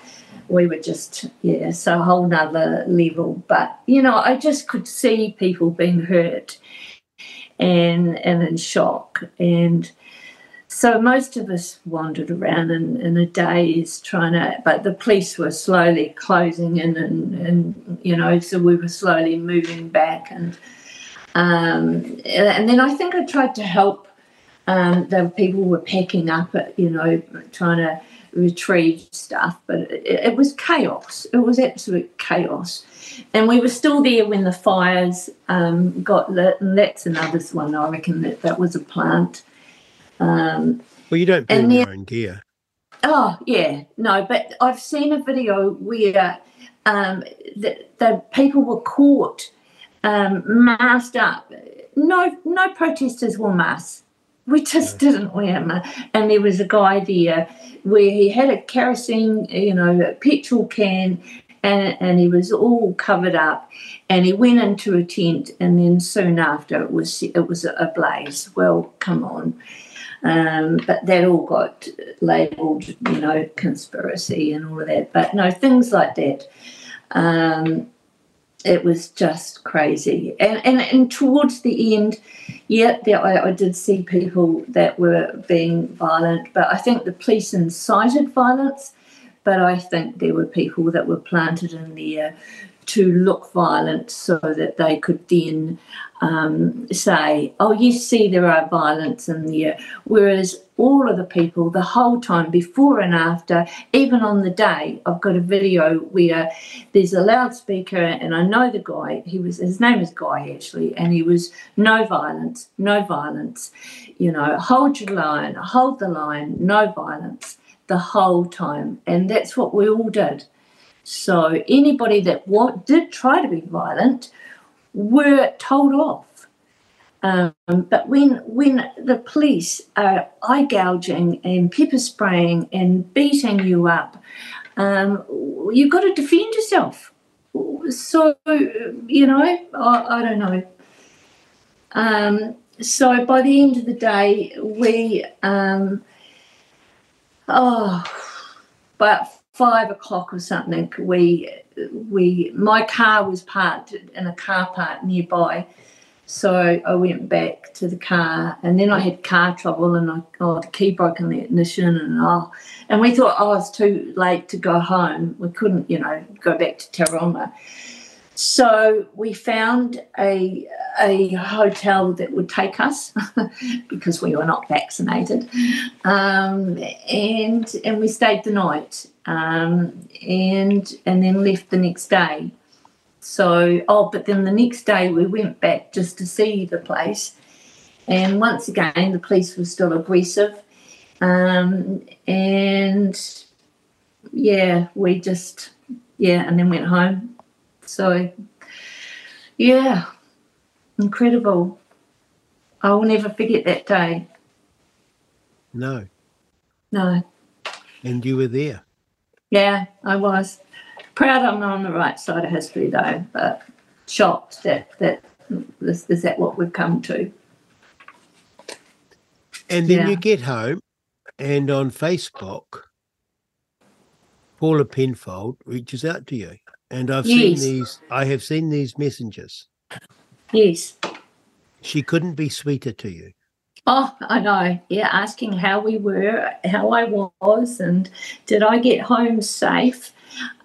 Speaker 2: We were just, yeah, so a whole nother level. But, you know, I just could see people being hurt and, and in shock. And, so most of us wandered around in, in a daze trying to, but the police were slowly closing in and, and you know, so we were slowly moving back. And, um, and then I think I tried to help. Um, the people were packing up, you know, trying to retrieve stuff, but it, it was chaos. It was absolute chaos. And we were still there when the fires um, got lit, and that's another one. I reckon that that was a plant. Um,
Speaker 1: well, you don't burn your own gear.
Speaker 2: Oh yeah, no, but I've seen a video where um, the, the people were caught um, masked up. No, no protesters wore masks. We just didn't wear them. And there was a guy there where he had a kerosene, you know, a petrol can, and, and he was all covered up. And he went into a tent, and then soon after it was it was a blaze. Well, come on. Um, but that all got labelled, you know, conspiracy and all of that. But no, things like that. Um, it was just crazy. And, and, and towards the end, yeah, there, I, I, did see people that were being violent, but I think the police incited violence. But I think there were people that were planted in there to look violent so that they could then um, say, oh, you see, there are violence in there. Whereas all of the people, the whole time, before and after, even on the day, I've got a video where there's a loudspeaker, and I know the guy. He was his name is Guy actually, and he was no violence, no violence. You know, hold your line, hold the line, no violence the whole time, and that's what we all did. So anybody that did try to be violent were told off. Um, but when when the police are eye gouging and pepper spraying and beating you up, um, you've got to defend yourself. So you know, I, I don't know. Um, so by the end of the day, we um, oh, about five o'clock or something, we we my car was parked in a car park nearby. So I went back to the car, and then I had car trouble, and I oh the key broke in the ignition, and oh, and we thought oh it's too late to go home. We couldn't, you know, go back to Tauranga. So we found a a hotel that would take us because we were not vaccinated, um, and and we stayed the night, um, and and then left the next day. So oh, but then the next day we went back just to see the place, and once again the police were still aggressive, um, and yeah, we just yeah, and then went home so, yeah, incredible. I will never forget that day.
Speaker 1: No.
Speaker 2: No.
Speaker 1: And you were there.
Speaker 2: Yeah, I was. Proud I'm on the right side of history though, but shocked that that is, is that what we've come to.
Speaker 1: And then yeah. you get home and on Facebook, Paula Penfold reaches out to you. And I've yes. seen these, I have seen these messengers.
Speaker 2: Yes.
Speaker 1: She couldn't be sweeter to you.
Speaker 2: Oh, I know. Yeah, asking how we were, how I was, and did I get home safe?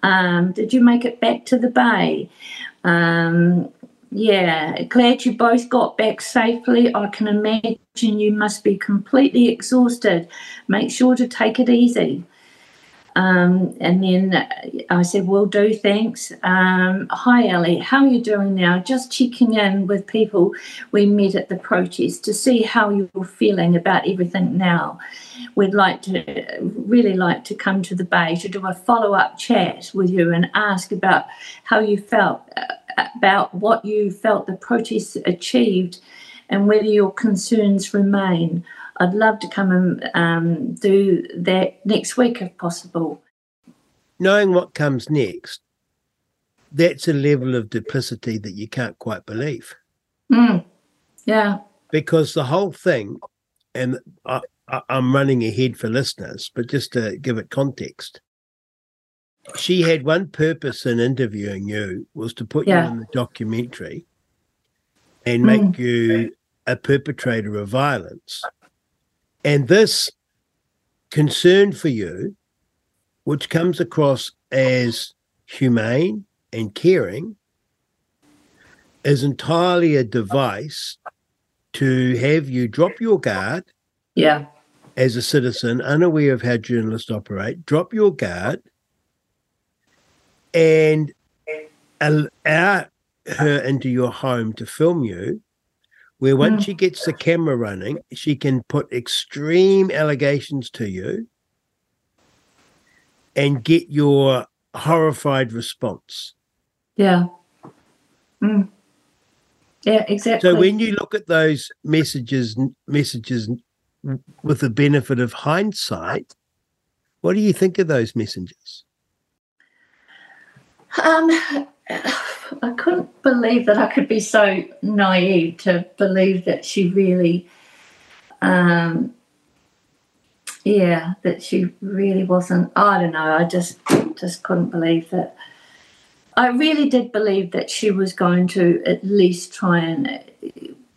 Speaker 2: Um, did you make it back to the bay? Um, yeah, glad you both got back safely. I can imagine you must be completely exhausted. Make sure to take it easy. Um, and then I said, "Will do, thanks." Um, Hi, Ellie. How are you doing now? Just checking in with people we met at the protest to see how you're feeling about everything now. We'd like to, really like to come to the bay to do a follow up chat with you and ask about how you felt, about what you felt the protests achieved, and whether your concerns remain. I'd love to come and um, do that next week if possible.
Speaker 1: Knowing what comes next, that's a level of duplicity that you can't quite believe.
Speaker 2: Mm. Yeah.
Speaker 1: Because the whole thing, and I, I'm running ahead for listeners, but just to give it context, she had one purpose in interviewing you was to put yeah. you in the documentary and make mm. you a perpetrator of violence. And this concern for you, which comes across as humane and caring, is entirely a device to have you drop your guard.
Speaker 2: Yeah.
Speaker 1: as a citizen, unaware of how journalists operate, drop your guard and allow her into your home to film you, where once mm. she gets the camera running, she can put extreme allegations to you and get your horrified response.
Speaker 2: Yeah. Mm. Yeah, exactly.
Speaker 1: So when you look at those messages, messages with the benefit of hindsight, what do you think of those messages?
Speaker 2: Um, I couldn't believe that I could be so naive to believe that she really, um, yeah, that she really wasn't. I don't know. I just just couldn't believe that. I really did believe that she was going to at least try and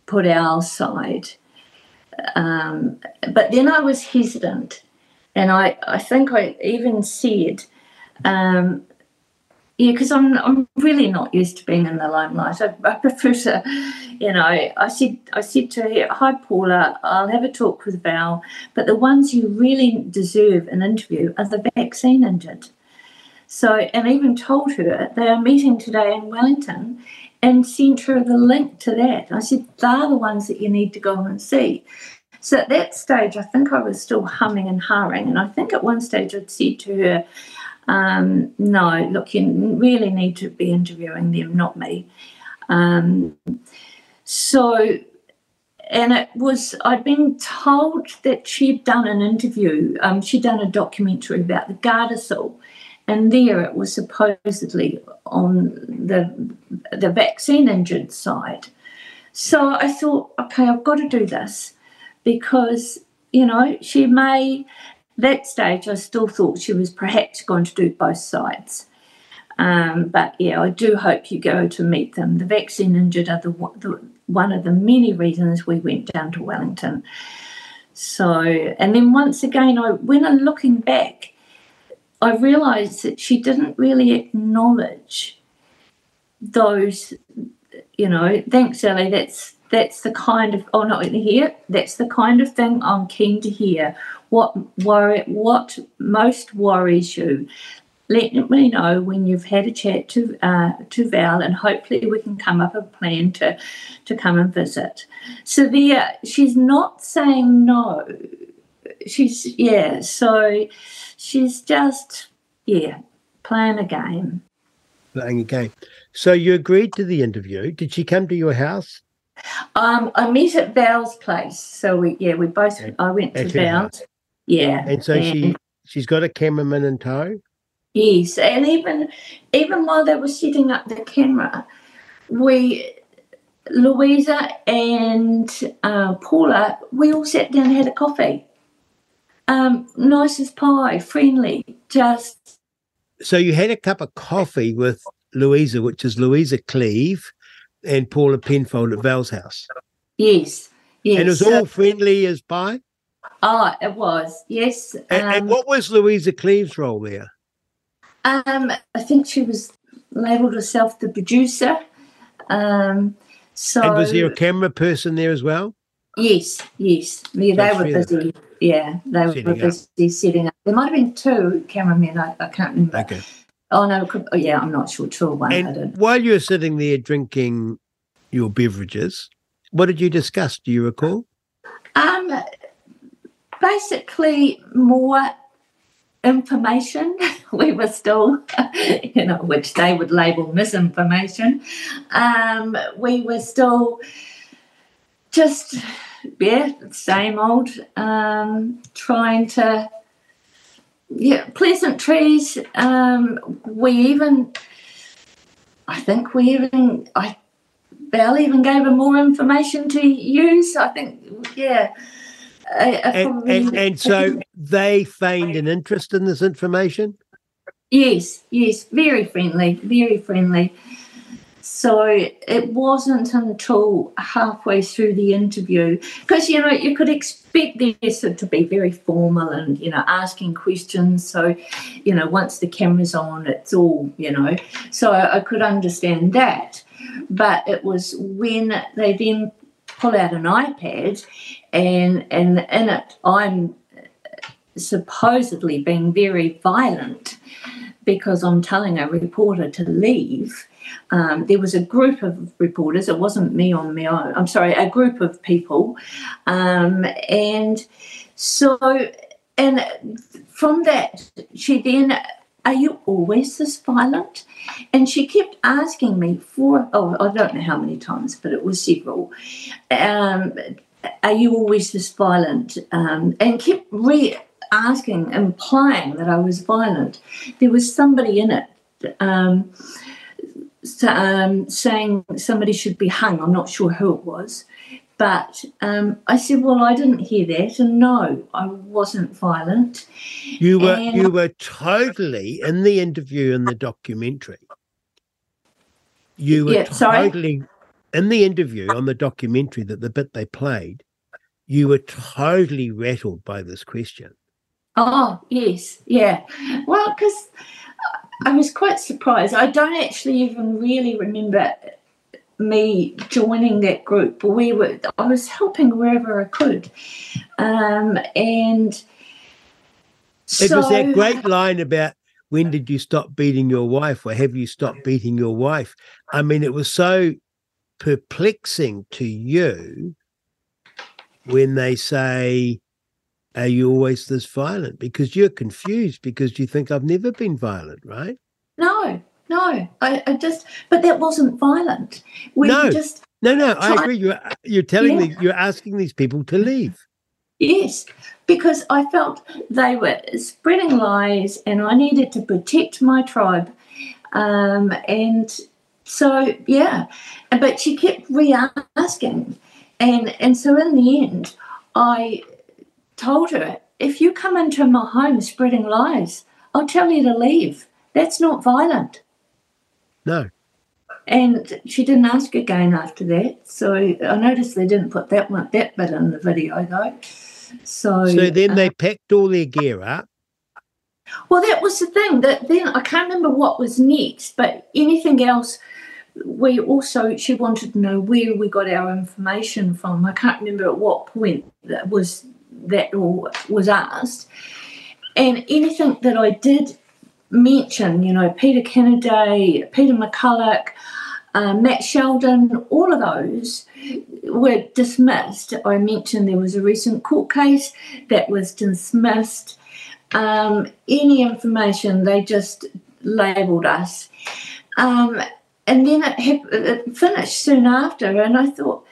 Speaker 2: put our side um, but then I was hesitant, and I, I think I even said, um, yeah, because I'm I'm really not used to being in the limelight. I, I, prefer to, you know. I said I said to her, "Hi, Paula. I'll have a talk with Val, but the ones you really deserve an interview are the vaccine injured." So, and I even told her they are meeting today in Wellington, and sent her the link to that. I said, they're the ones that you need to go and see. So at that stage, I think I was still humming and hawing. And I think at one stage I'd said to her, um, no, look, you really need to be interviewing them, not me. Um, so, and it was, I'd been told that she'd done an interview, um, she'd done a documentary about the Gardasil and there it was supposedly on the the vaccine injured side. So I thought, okay, I've got to do this because you know she may. That stage, I still thought she was perhaps going to do both sides. Um, but yeah, I do hope you go to meet them. The vaccine injured are the, the one of the many reasons we went down to Wellington. So, and then once again, I when I'm looking back, I realised that she didn't really acknowledge those, you know, thanks, Ellie, that's that's the kind of oh not here. That's the kind of thing i'm keen to hear. What worry what most worries you. Let me know when you've had a chat to uh, to val and hopefully we can come up a plan to to come and visit. So there she's not saying no. She's yeah so she's just yeah playing a game.
Speaker 1: Playing a game. So you agreed to the interview. Did she come to your house
Speaker 2: um i met at val's place so we yeah we both i went to val's yeah.
Speaker 1: And so and, she she's got a cameraman in tow?
Speaker 2: Yes and even even while they were setting up the camera we louisa and uh, paula we all sat down and had a coffee. Um, nice as pie, friendly, just.
Speaker 1: So you had a cup of coffee with Louisa, which is Louisa Cleave and Paula Penfold at Val's house.
Speaker 2: Yes, yes.
Speaker 1: And it was all friendly as pie?
Speaker 2: Oh, it was, yes.
Speaker 1: And, um, and what was Louisa Cleave's role there?
Speaker 2: Um, I think she was labelled herself the producer. Um, so,
Speaker 1: and was there a camera person there as well?
Speaker 2: Yes, yes. Yeah, they were busy. Yeah, they were busy up. setting up. There might have been two cameramen. I, I can't remember.
Speaker 1: Okay.
Speaker 2: Oh no, could, oh, yeah, I'm not sure. True one.
Speaker 1: And while you were sitting there drinking your beverages, what did you discuss? Do you recall?
Speaker 2: Um, basically more information. we were still, you know, which they would label misinformation. Um, we were still just yeah, same old. Um, trying to yeah, pleasantries. Um, we even, I think we even, I Bell even gave her more information to use. I think, yeah.
Speaker 1: and, and, and so they feigned an interest in this information?
Speaker 2: Yes, yes, very friendly, very friendly. So it wasn't until halfway through the interview, because you know you could expect the this to be very formal and you know asking questions. So you know once the camera's on, it's all you know. So I, I could understand that, but it was when they then pull out an iPad and and in it I'm supposedly being very violent because I'm telling a reporter to leave. Um, there was a group of reporters, it wasn't me on my own, I'm sorry, a group of people. Um, and so, and from that, she then, are you always this violent? And she kept asking me for, oh, I don't know how many times, but it was several. Um, are you always this violent? Um, and kept re asking, implying that I was violent. There was somebody in it um, um, saying somebody should be hung. I'm not sure who it was. But um, I said, "Well, I didn't hear that, and no, I wasn't violent."
Speaker 1: You were and you were totally in the interview in the documentary. You were yeah, totally sorry? in the interview on the documentary that the bit they played. You were totally rattled by this question.
Speaker 2: Oh, yes, yeah. Well, because I was quite surprised. I don't actually even really remember me joining that group. But we were I was helping wherever I could. Um, and
Speaker 1: so, it was that great line about when did you stop beating your wife or have you stopped beating your wife? I mean, it was so perplexing to you when they say, are you always this violent? Because you're confused because you think I've never been violent, right?
Speaker 2: No, no. I, I just, but that wasn't violent.
Speaker 1: We no, just no, no. I agree. You're you're telling yeah. me you're asking these people to leave.
Speaker 2: Yes, because I felt they were spreading lies, and I needed to protect my tribe. Um, and so, yeah, but she kept re-asking, and and so in the end, I told her, if you come into my home spreading lies, I'll tell you to leave. That's not violent.
Speaker 1: No.
Speaker 2: And she didn't ask again after that. So I noticed they didn't put that one that bit in the video though. So
Speaker 1: So then uh, they packed all their gear up.
Speaker 2: Well that was the thing that then I can't remember what was next, but anything else we also she wanted to know where we got our information from. I can't remember at what point that was that was asked. And anything that I did mention, you know, Peter Kennedy, Peter McCullough, uh, Matt Sheldon, all of those were dismissed. I mentioned there was a recent court case that was dismissed. Um, any information, they just labelled us. Um, and then it, it finished soon after, and I thought,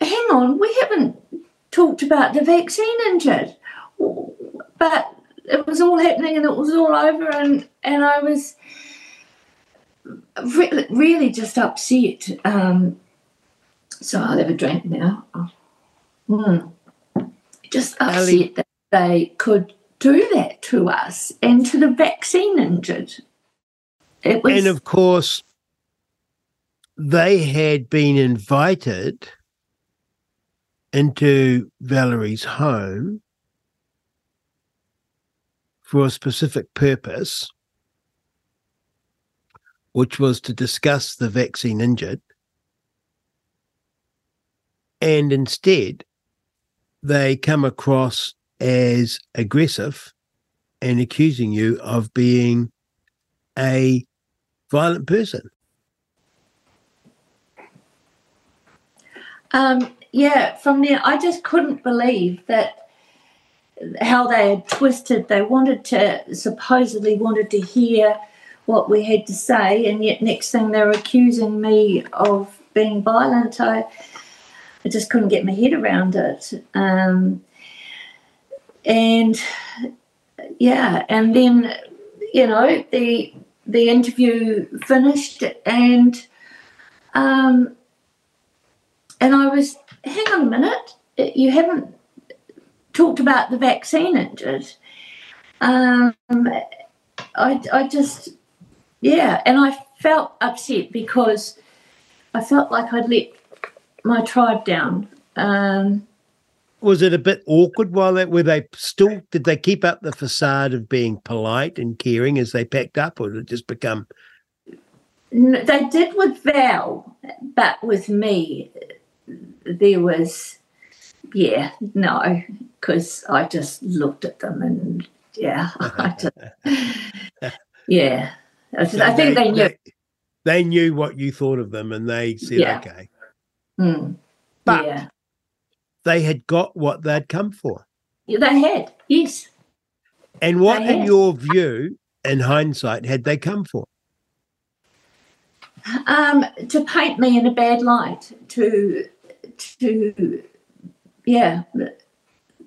Speaker 2: hang on, we haven't talked about the vaccine injured, but it was all happening and it was all over, and and I was re- really just upset. Um, so I'll have a drink now. Mm. Just upset that they could do that to us and to the vaccine injured.
Speaker 1: It was, and of course, they had been invited into Valerie's home for a specific purpose, which was to discuss the vaccine injured. And instead, they come across as aggressive and accusing you of being a violent person.
Speaker 2: Um, yeah, from there, I just couldn't believe that how they had twisted. They wanted to supposedly wanted to hear what we had to say, and yet next thing they're accusing me of being violent. I, I just couldn't get my head around it. Um, and yeah, and then you know the the interview finished, and um, and I was hang on a minute, you haven't talked about the vaccine injured. Um, I, I just, yeah, and I felt upset because I felt like I'd let my tribe down. Um,
Speaker 1: was it a bit awkward while that were they still did they keep up the facade of being polite and caring as they packed up or did it just become
Speaker 2: they did with val but with me there was yeah, no, because I just looked at them and yeah, I just, yeah. I,
Speaker 1: So
Speaker 2: I think they, knew.
Speaker 1: They, they knew what you thought of them and they said,
Speaker 2: Yeah.
Speaker 1: okay.
Speaker 2: Mm,
Speaker 1: But
Speaker 2: yeah.
Speaker 1: they had got what they'd come for.
Speaker 2: Yeah, they had, yes.
Speaker 1: And what, in your view, in hindsight, had they come for?
Speaker 2: Um, to paint me in a bad light, to, to, yeah,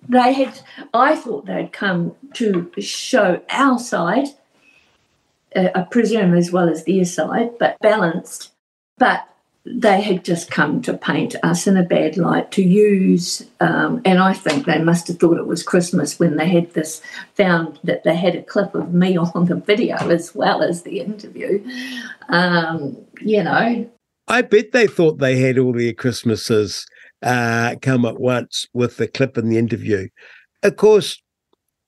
Speaker 2: they had, I thought they'd come to show our side, uh, I presume as well as their side, but balanced. But they had just come to paint us in a bad light to use, um, and I think they must have thought it was Christmas when they had this, found that they had a clip of me on the video as well as the interview. Um, you know,
Speaker 1: I bet they thought they had all their Christmases uh, come at once with the clip in the interview. Of course,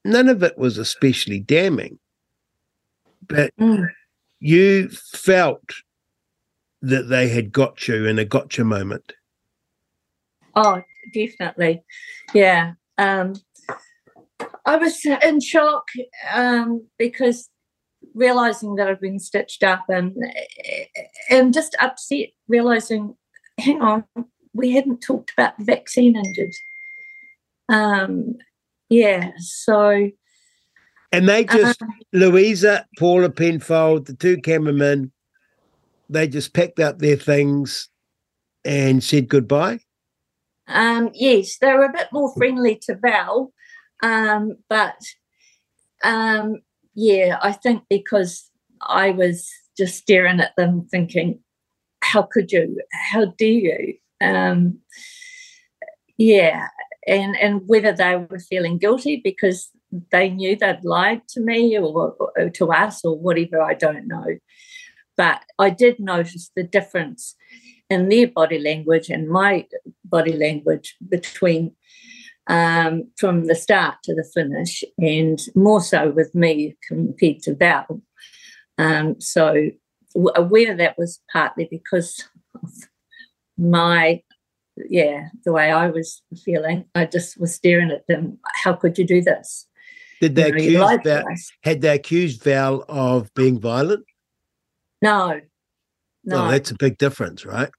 Speaker 1: none of it was especially damning, but
Speaker 2: Mm.
Speaker 1: you felt that they had got you in a gotcha moment.
Speaker 2: Oh, definitely. Yeah. Um, I was in shock um, because realizing that I'd been stitched up and and just upset realizing, hang on, we hadn't talked about the vaccine injured. Um, yeah. So
Speaker 1: And they just,
Speaker 2: um,
Speaker 1: Louisa, Paula Penfold, the two cameramen, they just packed up their things and said goodbye.
Speaker 2: Um, yes, they were a bit more friendly to Val, um, but um, yeah, I think because I was just staring at them, thinking, "How could you? How dare you?" Um, yeah, and and whether they were feeling guilty because they knew they'd lied to me or, or to us or whatever, I don't know. But I did notice the difference in their body language and my body language between um, from the start to the finish, and more so with me compared to Val. Um, so, w- whether that was partly because of my, yeah, the way I was feeling, I just was staring at them. How could you do this?
Speaker 1: Did they
Speaker 2: You know,
Speaker 1: accuse Val, had they accused Val of being violent?
Speaker 2: No, no.
Speaker 1: Oh, that's a big difference, right?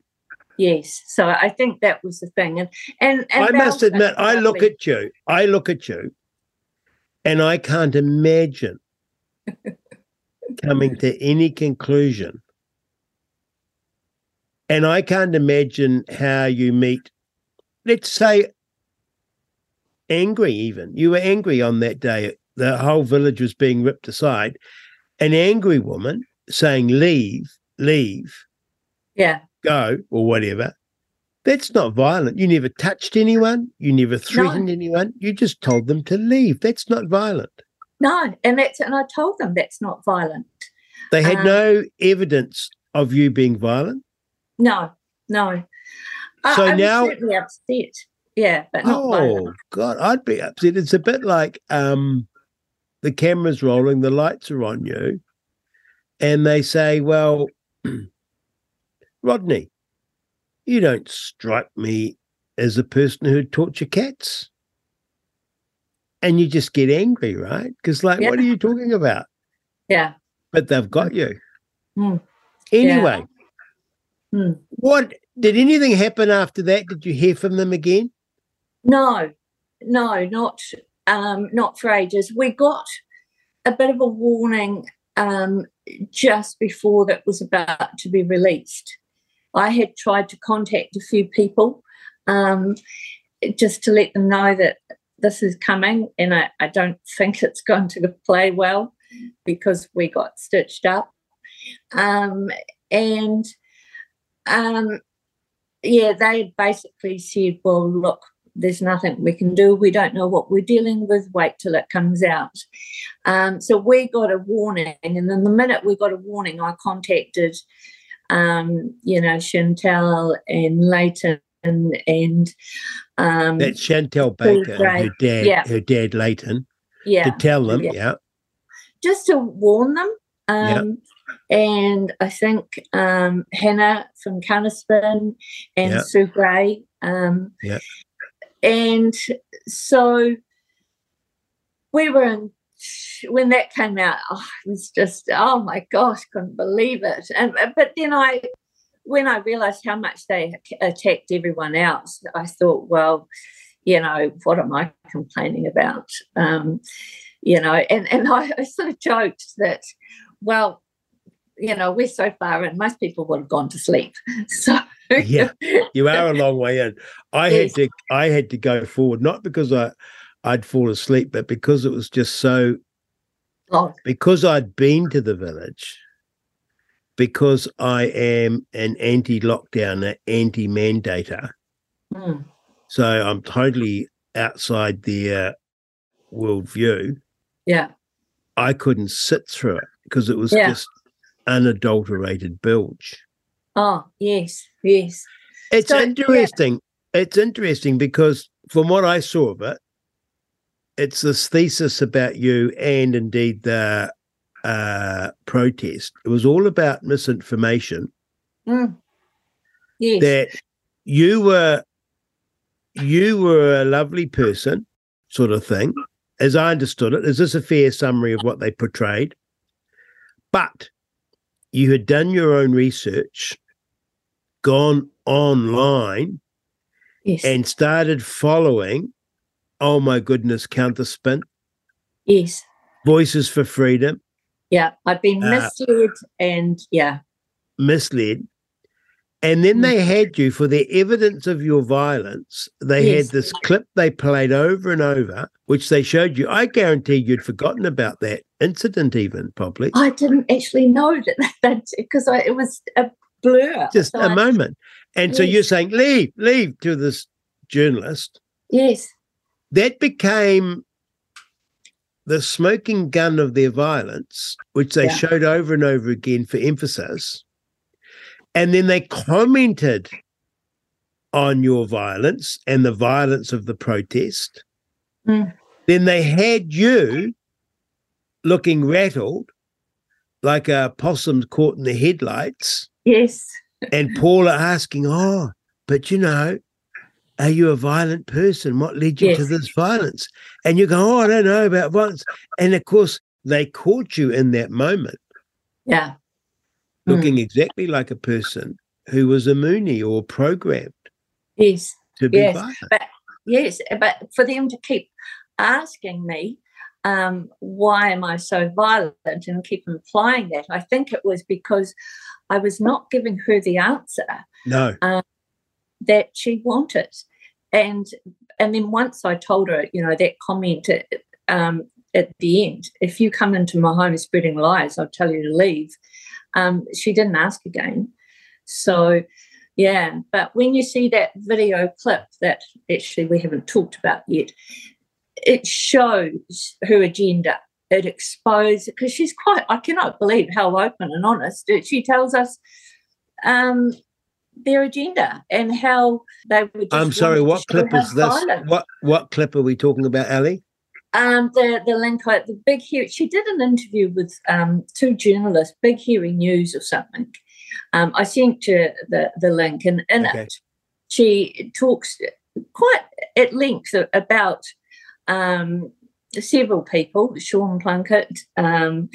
Speaker 2: Yes, so I think that was the thing, and and, and
Speaker 1: I must admit, I look at you, I look at you, and I can't imagine coming to any conclusion. And I can't imagine how you meet, let's say, angry, even. You were angry on that day. The whole village was being ripped aside. An angry woman saying, Leave, leave,
Speaker 2: yeah,
Speaker 1: go, or whatever. That's not violent. You never touched anyone. You never threatened anyone. You just told them to leave. That's not violent.
Speaker 2: no, and that's and I told them that's not violent.
Speaker 1: They had
Speaker 2: Um,
Speaker 1: no evidence of you being violent.
Speaker 2: No, no.
Speaker 1: So
Speaker 2: I
Speaker 1: now-
Speaker 2: certainly upset. Yeah, but not
Speaker 1: Oh
Speaker 2: violent.
Speaker 1: God, I'd be upset. It's a bit like um, the camera's rolling, the lights are on you, and they say, "Well, Rodney, you don't strike me as a person who'd torture cats." And you just get angry, right? Because, like, what are you talking about?
Speaker 2: Yeah.
Speaker 1: But they've got you.
Speaker 2: Hmm.
Speaker 1: Anyway,
Speaker 2: Hmm.
Speaker 1: what did anything happen after that? Did you hear from them again?
Speaker 2: No, no, not um, not for ages. We got a bit of a warning um, just before that was about to be released. I had tried to contact a few people um, just to let them know that this is coming, and I, I don't think it's going to play well because we got stitched up. Um, and um, yeah, they basically said, well, look, there's nothing we can do. We don't know what we're dealing with. Wait till it comes out. Um, so we got a warning, and then the minute we got a warning, I contacted, um, you know, Chantelle and Leighton and um,
Speaker 1: That's
Speaker 2: Chantelle
Speaker 1: Baker, her dad,
Speaker 2: Yeah.
Speaker 1: her dad Leighton,
Speaker 2: yeah,
Speaker 1: to tell them,
Speaker 2: yeah.
Speaker 1: yeah.
Speaker 2: just to warn them.
Speaker 1: Yeah.
Speaker 2: Um, And I think um, Hannah from Counterspin and
Speaker 1: Yeah.
Speaker 2: Sue Grey. Um,
Speaker 1: Yeah.
Speaker 2: and so we were in when that came out, oh, it was just oh my gosh, couldn't believe it. And but then I, when I realised how much they attacked everyone else, I thought, well, you know, what am I complaining about? Um, you know, and and I, I sort of joked that, well, you know, we're so far in, most people would have gone to sleep. So
Speaker 1: yeah, you are a long way in. I yes. had to I had to go forward, not because I I'd fall asleep, but because it was just so long. Because I'd been to the village, because I am an anti-lockdown, anti-mandator. Mm. So I'm totally outside their uh, worldview.
Speaker 2: Yeah.
Speaker 1: I couldn't sit through it because it was yeah. just unadulterated bilge.
Speaker 2: Oh, yes, yes.
Speaker 1: It's so, interesting. Yeah. It's interesting because from what I saw of it, it's this thesis about you and indeed the uh, protest. It was all about misinformation.
Speaker 2: Mm. Yes.
Speaker 1: That you were you were a lovely person, sort of thing, as I understood it. Is this a fair summary of what they portrayed? But you had done your own research, gone online,
Speaker 2: yes.
Speaker 1: and started following oh my goodness, counterspin.
Speaker 2: Yes.
Speaker 1: Voices for freedom.
Speaker 2: Yeah, I've been uh, misled uh, and yeah.
Speaker 1: Misled. And then they had you for the evidence of your violence. They yes. had this clip they played over and over, which they showed you. I guarantee you'd forgotten about that incident, even probably.
Speaker 2: I didn't actually know that that because it was a blur.
Speaker 1: Just so a I, moment. And yes. so you're saying, leave, leave to this journalist.
Speaker 2: Yes
Speaker 1: that became the smoking gun of their violence, which they yeah. showed over and over again for emphasis. And then they commented on your violence and the violence of the protest. Mm. Then they had you looking rattled like a possum caught in the headlights.
Speaker 2: Yes.
Speaker 1: and Paula asking, Oh, but you know, are you a violent person? What led you yes. to this violence? And you go, oh, I don't know about violence. And of course, they caught you in that moment.
Speaker 2: Yeah.
Speaker 1: Looking mm. exactly like a person who was a Moonie or programmed.
Speaker 2: Yes.
Speaker 1: To be yes. violent.
Speaker 2: But, yes. But for them to keep asking me, um, why am I so violent and keep implying that, I think it was because I was not giving her the answer.
Speaker 1: No.
Speaker 2: Um, that she wanted. And and then once I told her, you know, that comment um, at the end, if you come into my home spreading lies, I'll tell you to leave. Um, she didn't ask again. So, yeah. But when you see that video clip that actually we haven't talked about yet, it shows her agenda. It exposes because she's quite. I cannot believe how open and honest she tells us um, their agenda and how they would.
Speaker 1: I'm sorry, what clip is this? What what clip are we talking about, Ali?
Speaker 2: Um, the the link, the big hearing. She did an interview with um, two journalists, Big Hearing News or something. Um, I sent you the the link, and in okay. it, she talks quite at length about um, several people, Sean Plunket um,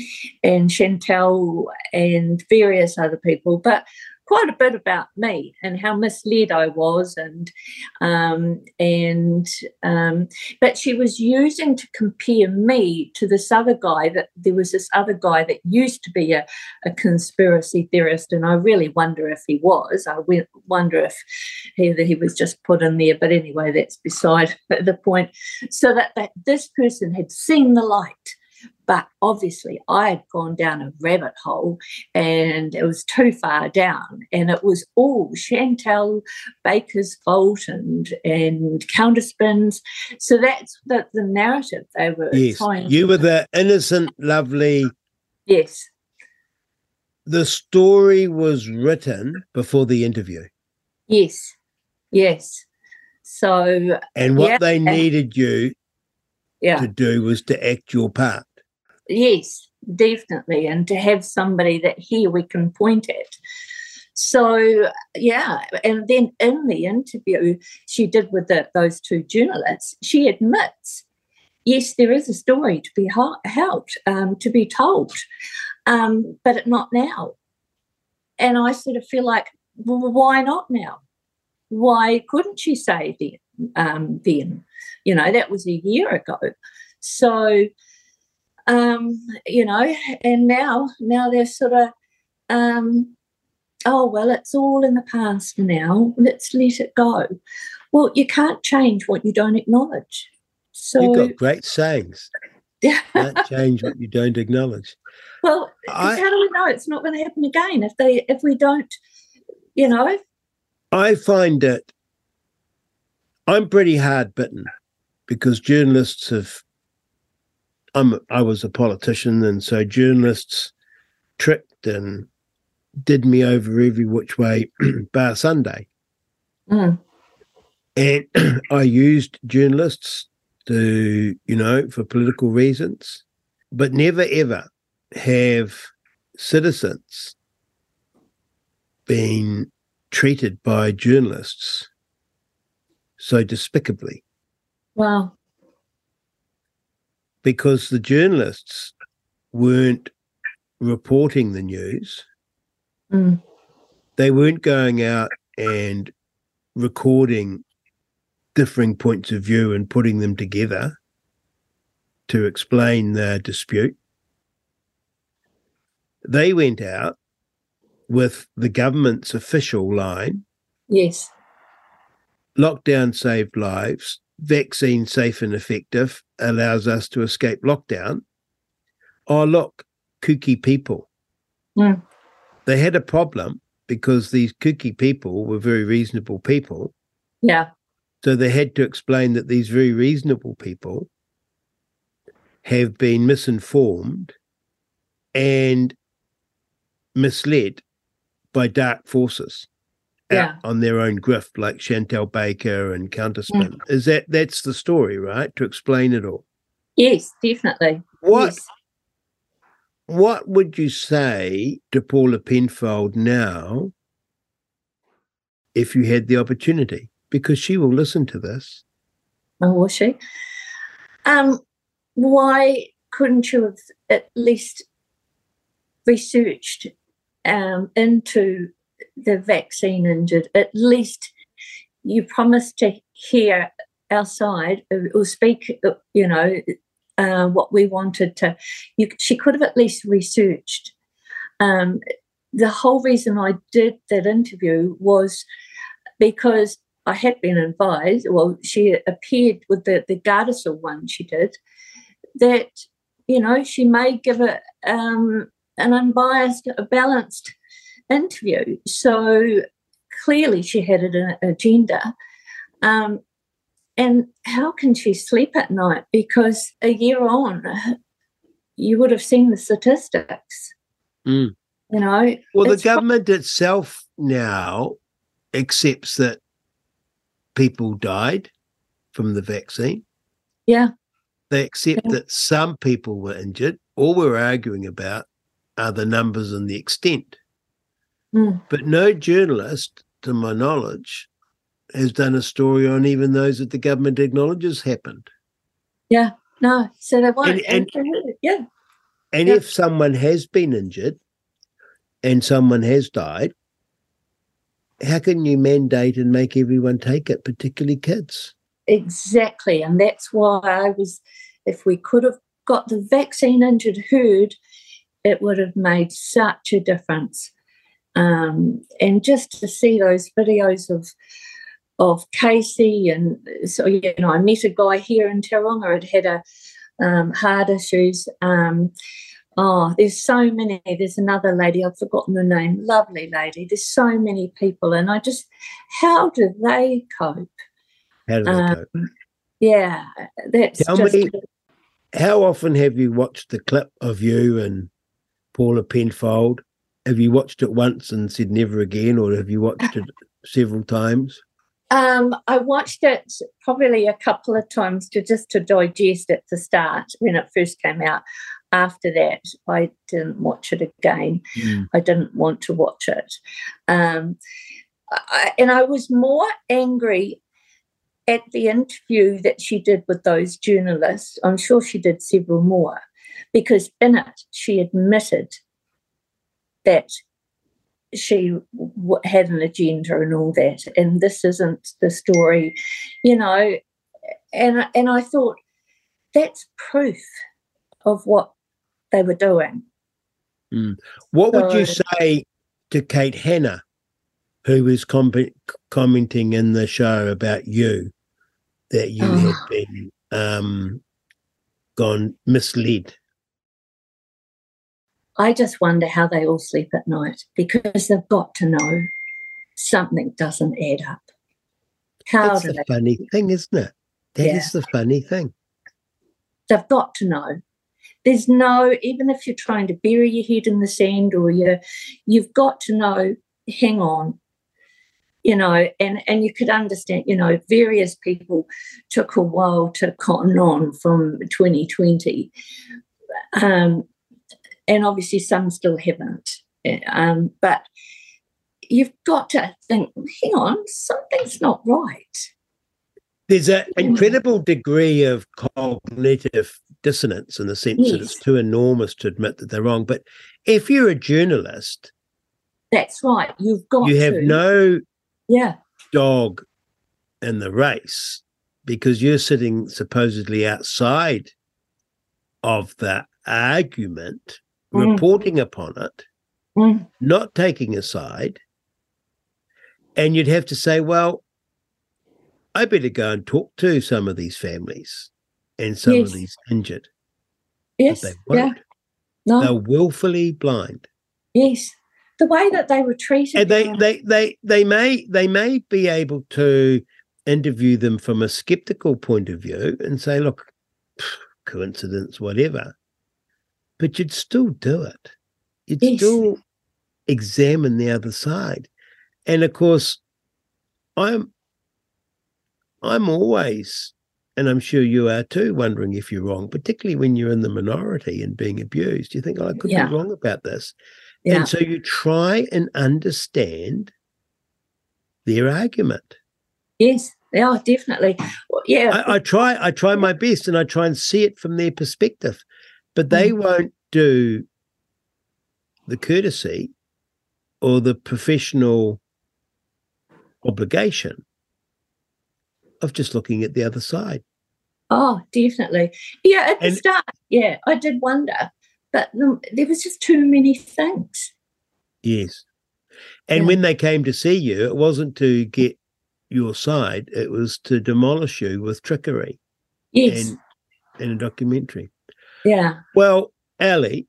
Speaker 2: and Chantelle and various other people, but quite a bit about me and how misled I was, and um, and um, but she was using to compare me to this other guy. That there was this other guy that used to be a, a conspiracy theorist, and I really wonder if he was. I wonder if he, he was just put in there. But anyway, that's beside the point. So that, that this person had seen the light but obviously, I had gone down a rabbit hole and it was too far down. And it was all Chantelle Baker's fault and, and counterspins. So that's the, the narrative they were
Speaker 1: yes.
Speaker 2: trying
Speaker 1: You were the innocent, lovely.
Speaker 2: Yes.
Speaker 1: The story was written before the interview.
Speaker 2: Yes. Yes. So.
Speaker 1: And what yeah, they needed you yeah. to do was to act your part.
Speaker 2: Yes, definitely. And to have somebody that here we can point at. So yeah, and then in the interview she did with the, those two journalists, she admits, yes, there is a story to be helped, um, to be told, um, but not now. And I sort of feel like, well, why not now? Why couldn't she say then? Um, then, you know, that was a year ago. So, um, you know, and now, now they're sort of, um, oh well, it's all in the past now. Let's let it go. Well, you can't change what you don't acknowledge. So
Speaker 1: you've got great sayings. Yeah, can't change what you don't acknowledge.
Speaker 2: Well, I, how do we know it's not going to happen again if they if we don't, you know?
Speaker 1: I find that I'm pretty hard bitten because journalists have. I'm I was a politician, and so journalists tricked and did me over every which way bar Sunday. Mm. And I used journalists to, you know, for political reasons, but never ever have citizens been treated by journalists so despicably.
Speaker 2: Wow.
Speaker 1: Because the journalists weren't reporting the news. Mm. They weren't going out and recording differing points of view and putting them together to explain the dispute. They went out with the government's official line.
Speaker 2: Yes.
Speaker 1: Lockdown saved lives. Vaccine safe and effective allows us to escape lockdown. Oh, look, kooky people. Mm they had a problem because these kooky people were very reasonable people.
Speaker 2: Yeah.
Speaker 1: So they had to explain that these very reasonable people have been misinformed and misled by dark forces
Speaker 2: yeah.
Speaker 1: on their own grift, like Chantelle Baker and Counterspin. Mm. Is that that's the story, right? To explain it all.
Speaker 2: Yes, definitely.
Speaker 1: What
Speaker 2: yes
Speaker 1: what would you say to Paula Penfold now if you had the opportunity? Because she will listen to this.
Speaker 2: Oh, will she? Um, why couldn't you have at least researched um, into the vaccine injured? At least you promised to hear our side or speak, you know, uh, what we wanted to. You, she could have at least researched. Um, the whole reason I did that interview was because I had been advised, well, she appeared with the, the Gardasil one she did, that, you know, she may give it um, an unbiased, a balanced interview. So clearly she had an agenda. Um, and how can she sleep at night? Because a year on, you would have seen the statistics.
Speaker 1: Mm.
Speaker 2: You know,
Speaker 1: well, the government pro- itself now accepts that people died from the vaccine.
Speaker 2: Yeah.
Speaker 1: They accept yeah. that some people were injured. All we're arguing about are the numbers and the extent. Mm. But no journalist, to my knowledge, has done a story on even those that the government acknowledges happened.
Speaker 2: Yeah, no, so they won't. And, and, yeah.
Speaker 1: And
Speaker 2: yeah.
Speaker 1: if someone has been injured and someone has died, how can you mandate and make everyone take it, particularly kids?
Speaker 2: Exactly. And that's why I was, if we could have got the vaccine injured heard, it would have made such a difference. Um, and just to see those videos of of Casey, and so you know, I met a guy here in Tauranga had had a um, heart issues. Um, oh, there's so many. There's another lady I've forgotten her name. Lovely lady. There's so many people, and I just, how do they cope?
Speaker 1: How do they um, cope?
Speaker 2: Yeah, that's
Speaker 1: Tell
Speaker 2: just.
Speaker 1: Me, how often have you watched the clip of you and Paula Penfold? Have you watched it once and said never again, or have you watched it several times?
Speaker 2: Um, I watched it probably a couple of times to just to digest it the start when it first came out. after that, I didn't watch it again.
Speaker 1: Mm.
Speaker 2: I didn't want to watch it. Um, I, and I was more angry at the interview that she did with those journalists. I'm sure she did several more, because in it, she admitted that she w- had an agenda and all that. And this isn't the story, you know. And, and I thought, that's proof of what they were doing.
Speaker 1: What would you say to Kate Hannah, who was com- commenting in the show about you, that you
Speaker 2: Oh.
Speaker 1: had been um, gone misled?
Speaker 2: I just wonder how they all sleep at night because they've got to know something doesn't add up. How
Speaker 1: That's the funny thing, isn't it? That is
Speaker 2: Yeah.
Speaker 1: the funny thing.
Speaker 2: They've got to know. There's no, even if you're trying to bury your head in the sand or you, you've got to know. Hang on, you know, and and you could understand. You know, various people took a while to cotton on from 2020, um, and obviously some still haven't. Um, but you've got to think. Hang on, something's not right.
Speaker 1: There's an incredible degree of cognitive dissonance in the sense that it's too enormous to admit that they're wrong. But if you're a journalist,
Speaker 2: That's right. You've got
Speaker 1: you have
Speaker 2: to.
Speaker 1: no
Speaker 2: yeah.
Speaker 1: dog in the race because you're sitting supposedly outside of the argument,
Speaker 2: Mm.
Speaker 1: reporting upon it,
Speaker 2: Mm.
Speaker 1: not taking a side. And you'd have to say, well, I better go and talk to some of these families and some
Speaker 2: Yes.
Speaker 1: of these injured.
Speaker 2: Yes.
Speaker 1: But they
Speaker 2: yeah.
Speaker 1: won't.
Speaker 2: No.
Speaker 1: They're willfully blind.
Speaker 2: Yes, the way that they were treated.
Speaker 1: and they they they they may they may be able to interview them from a skeptical point of view and say look coincidence whatever but you'd still do it you'd
Speaker 2: Yes.
Speaker 1: still examine the other side and of course i'm i'm always and i'm sure you are too wondering if you're wrong particularly when you're in the minority and being abused you think oh, i could
Speaker 2: Yeah.
Speaker 1: be wrong about this
Speaker 2: yeah.
Speaker 1: and so you try and understand their argument.
Speaker 2: yes, yeah, definitely. Yeah,
Speaker 1: I, I try, I try my best, and I try and see it from their perspective, but they mm. won't do the courtesy or the professional obligation of just looking at the other side.
Speaker 2: oh, definitely. Yeah, at the start, yeah, I did wonder, but there was just too many things.
Speaker 1: Yes. And
Speaker 2: Yeah.
Speaker 1: when they came to see you, it wasn't to get your side, it was to demolish you with trickery
Speaker 2: Yes,
Speaker 1: and in a documentary.
Speaker 2: Yeah,
Speaker 1: Well, Ali,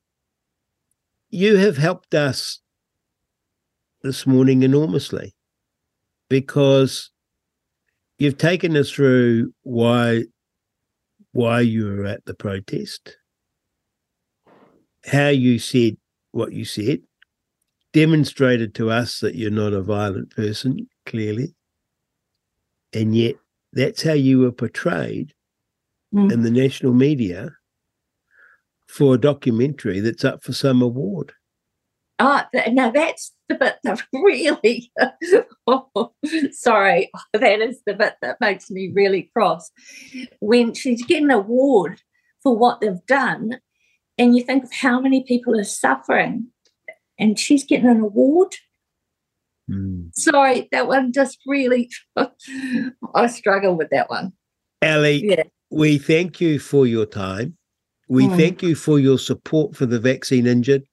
Speaker 1: you have helped us this morning enormously because you've taken us through why why you were at the protest, how you said what you said, demonstrated to us that you're not a violent person, clearly, and yet that's how you were portrayed
Speaker 2: Mm.
Speaker 1: in the national media for a documentary that's up for some award.
Speaker 2: Oh, th- now that's the bit that really, oh, sorry, that is the bit that makes me really cross. When she's getting an award for what they've done, and you think of how many people are suffering, and she's getting an award. Hmm. Sorry, that one just really, I struggle with that one.
Speaker 1: Ali,
Speaker 2: Yeah.
Speaker 1: we thank you for your time. We
Speaker 2: Mm.
Speaker 1: thank you for your support for the vaccine injured.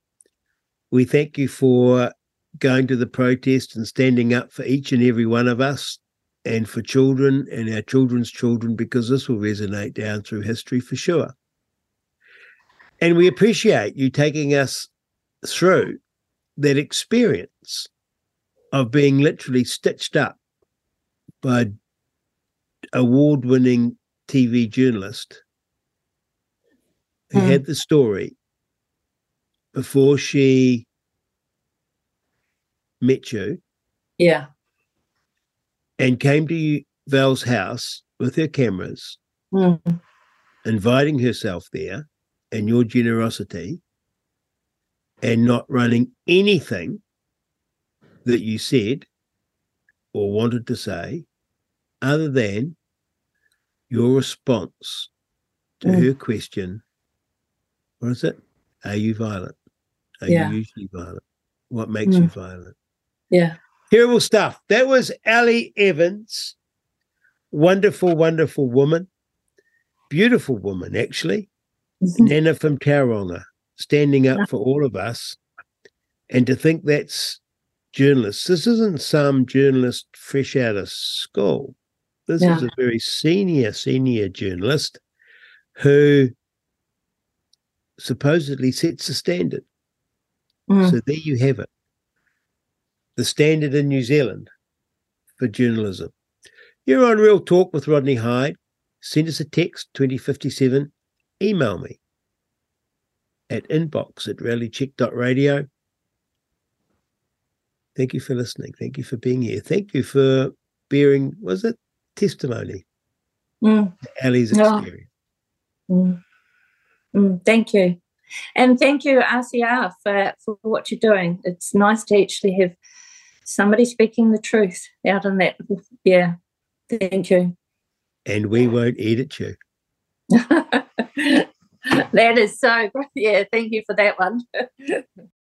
Speaker 1: We thank you for going to the protest and standing up for each and every one of us and for children and our children's children, because this will resonate down through history for sure. And we appreciate you taking us through that experience of being literally stitched up by award winning TV journalist who
Speaker 2: Hmm.
Speaker 1: had the story before she met you
Speaker 2: Yeah.
Speaker 1: and came to Val's house with her cameras,
Speaker 2: Mm.
Speaker 1: inviting herself there and your generosity and not running anything that you said or wanted to say other than your response to
Speaker 2: Mm.
Speaker 1: her question what is it? Are you violent? Are
Speaker 2: Yeah.
Speaker 1: you usually violent? What makes you
Speaker 2: Mm.
Speaker 1: violent?
Speaker 2: Yeah.
Speaker 1: Terrible stuff. That was Ali Evans. Wonderful, wonderful woman. Beautiful woman, actually. Nana from Tauranga, standing up for all of us. And to think that's journalists. This isn't some journalist fresh out of school. This
Speaker 2: Yeah.
Speaker 1: is a very senior, senior journalist who supposedly sets the standard.
Speaker 2: Mm.
Speaker 1: So there you have it. The standard in New Zealand for journalism. You're on Real Talk with Rodney Hide. Send us a text 2057. Email me at inbox at realitycheck.radio. Thank you for listening. Thank you for being here. Thank you for bearing, was it testimony?
Speaker 2: Mm.
Speaker 1: Ali's experience.
Speaker 2: Mm. Mm, thank you. And thank you, RCR, for, for what you're doing. It's nice to actually have somebody speaking the truth out in that. Yeah. Thank you.
Speaker 1: And we won't edit you.
Speaker 2: that is so great. Yeah. Thank you for that one.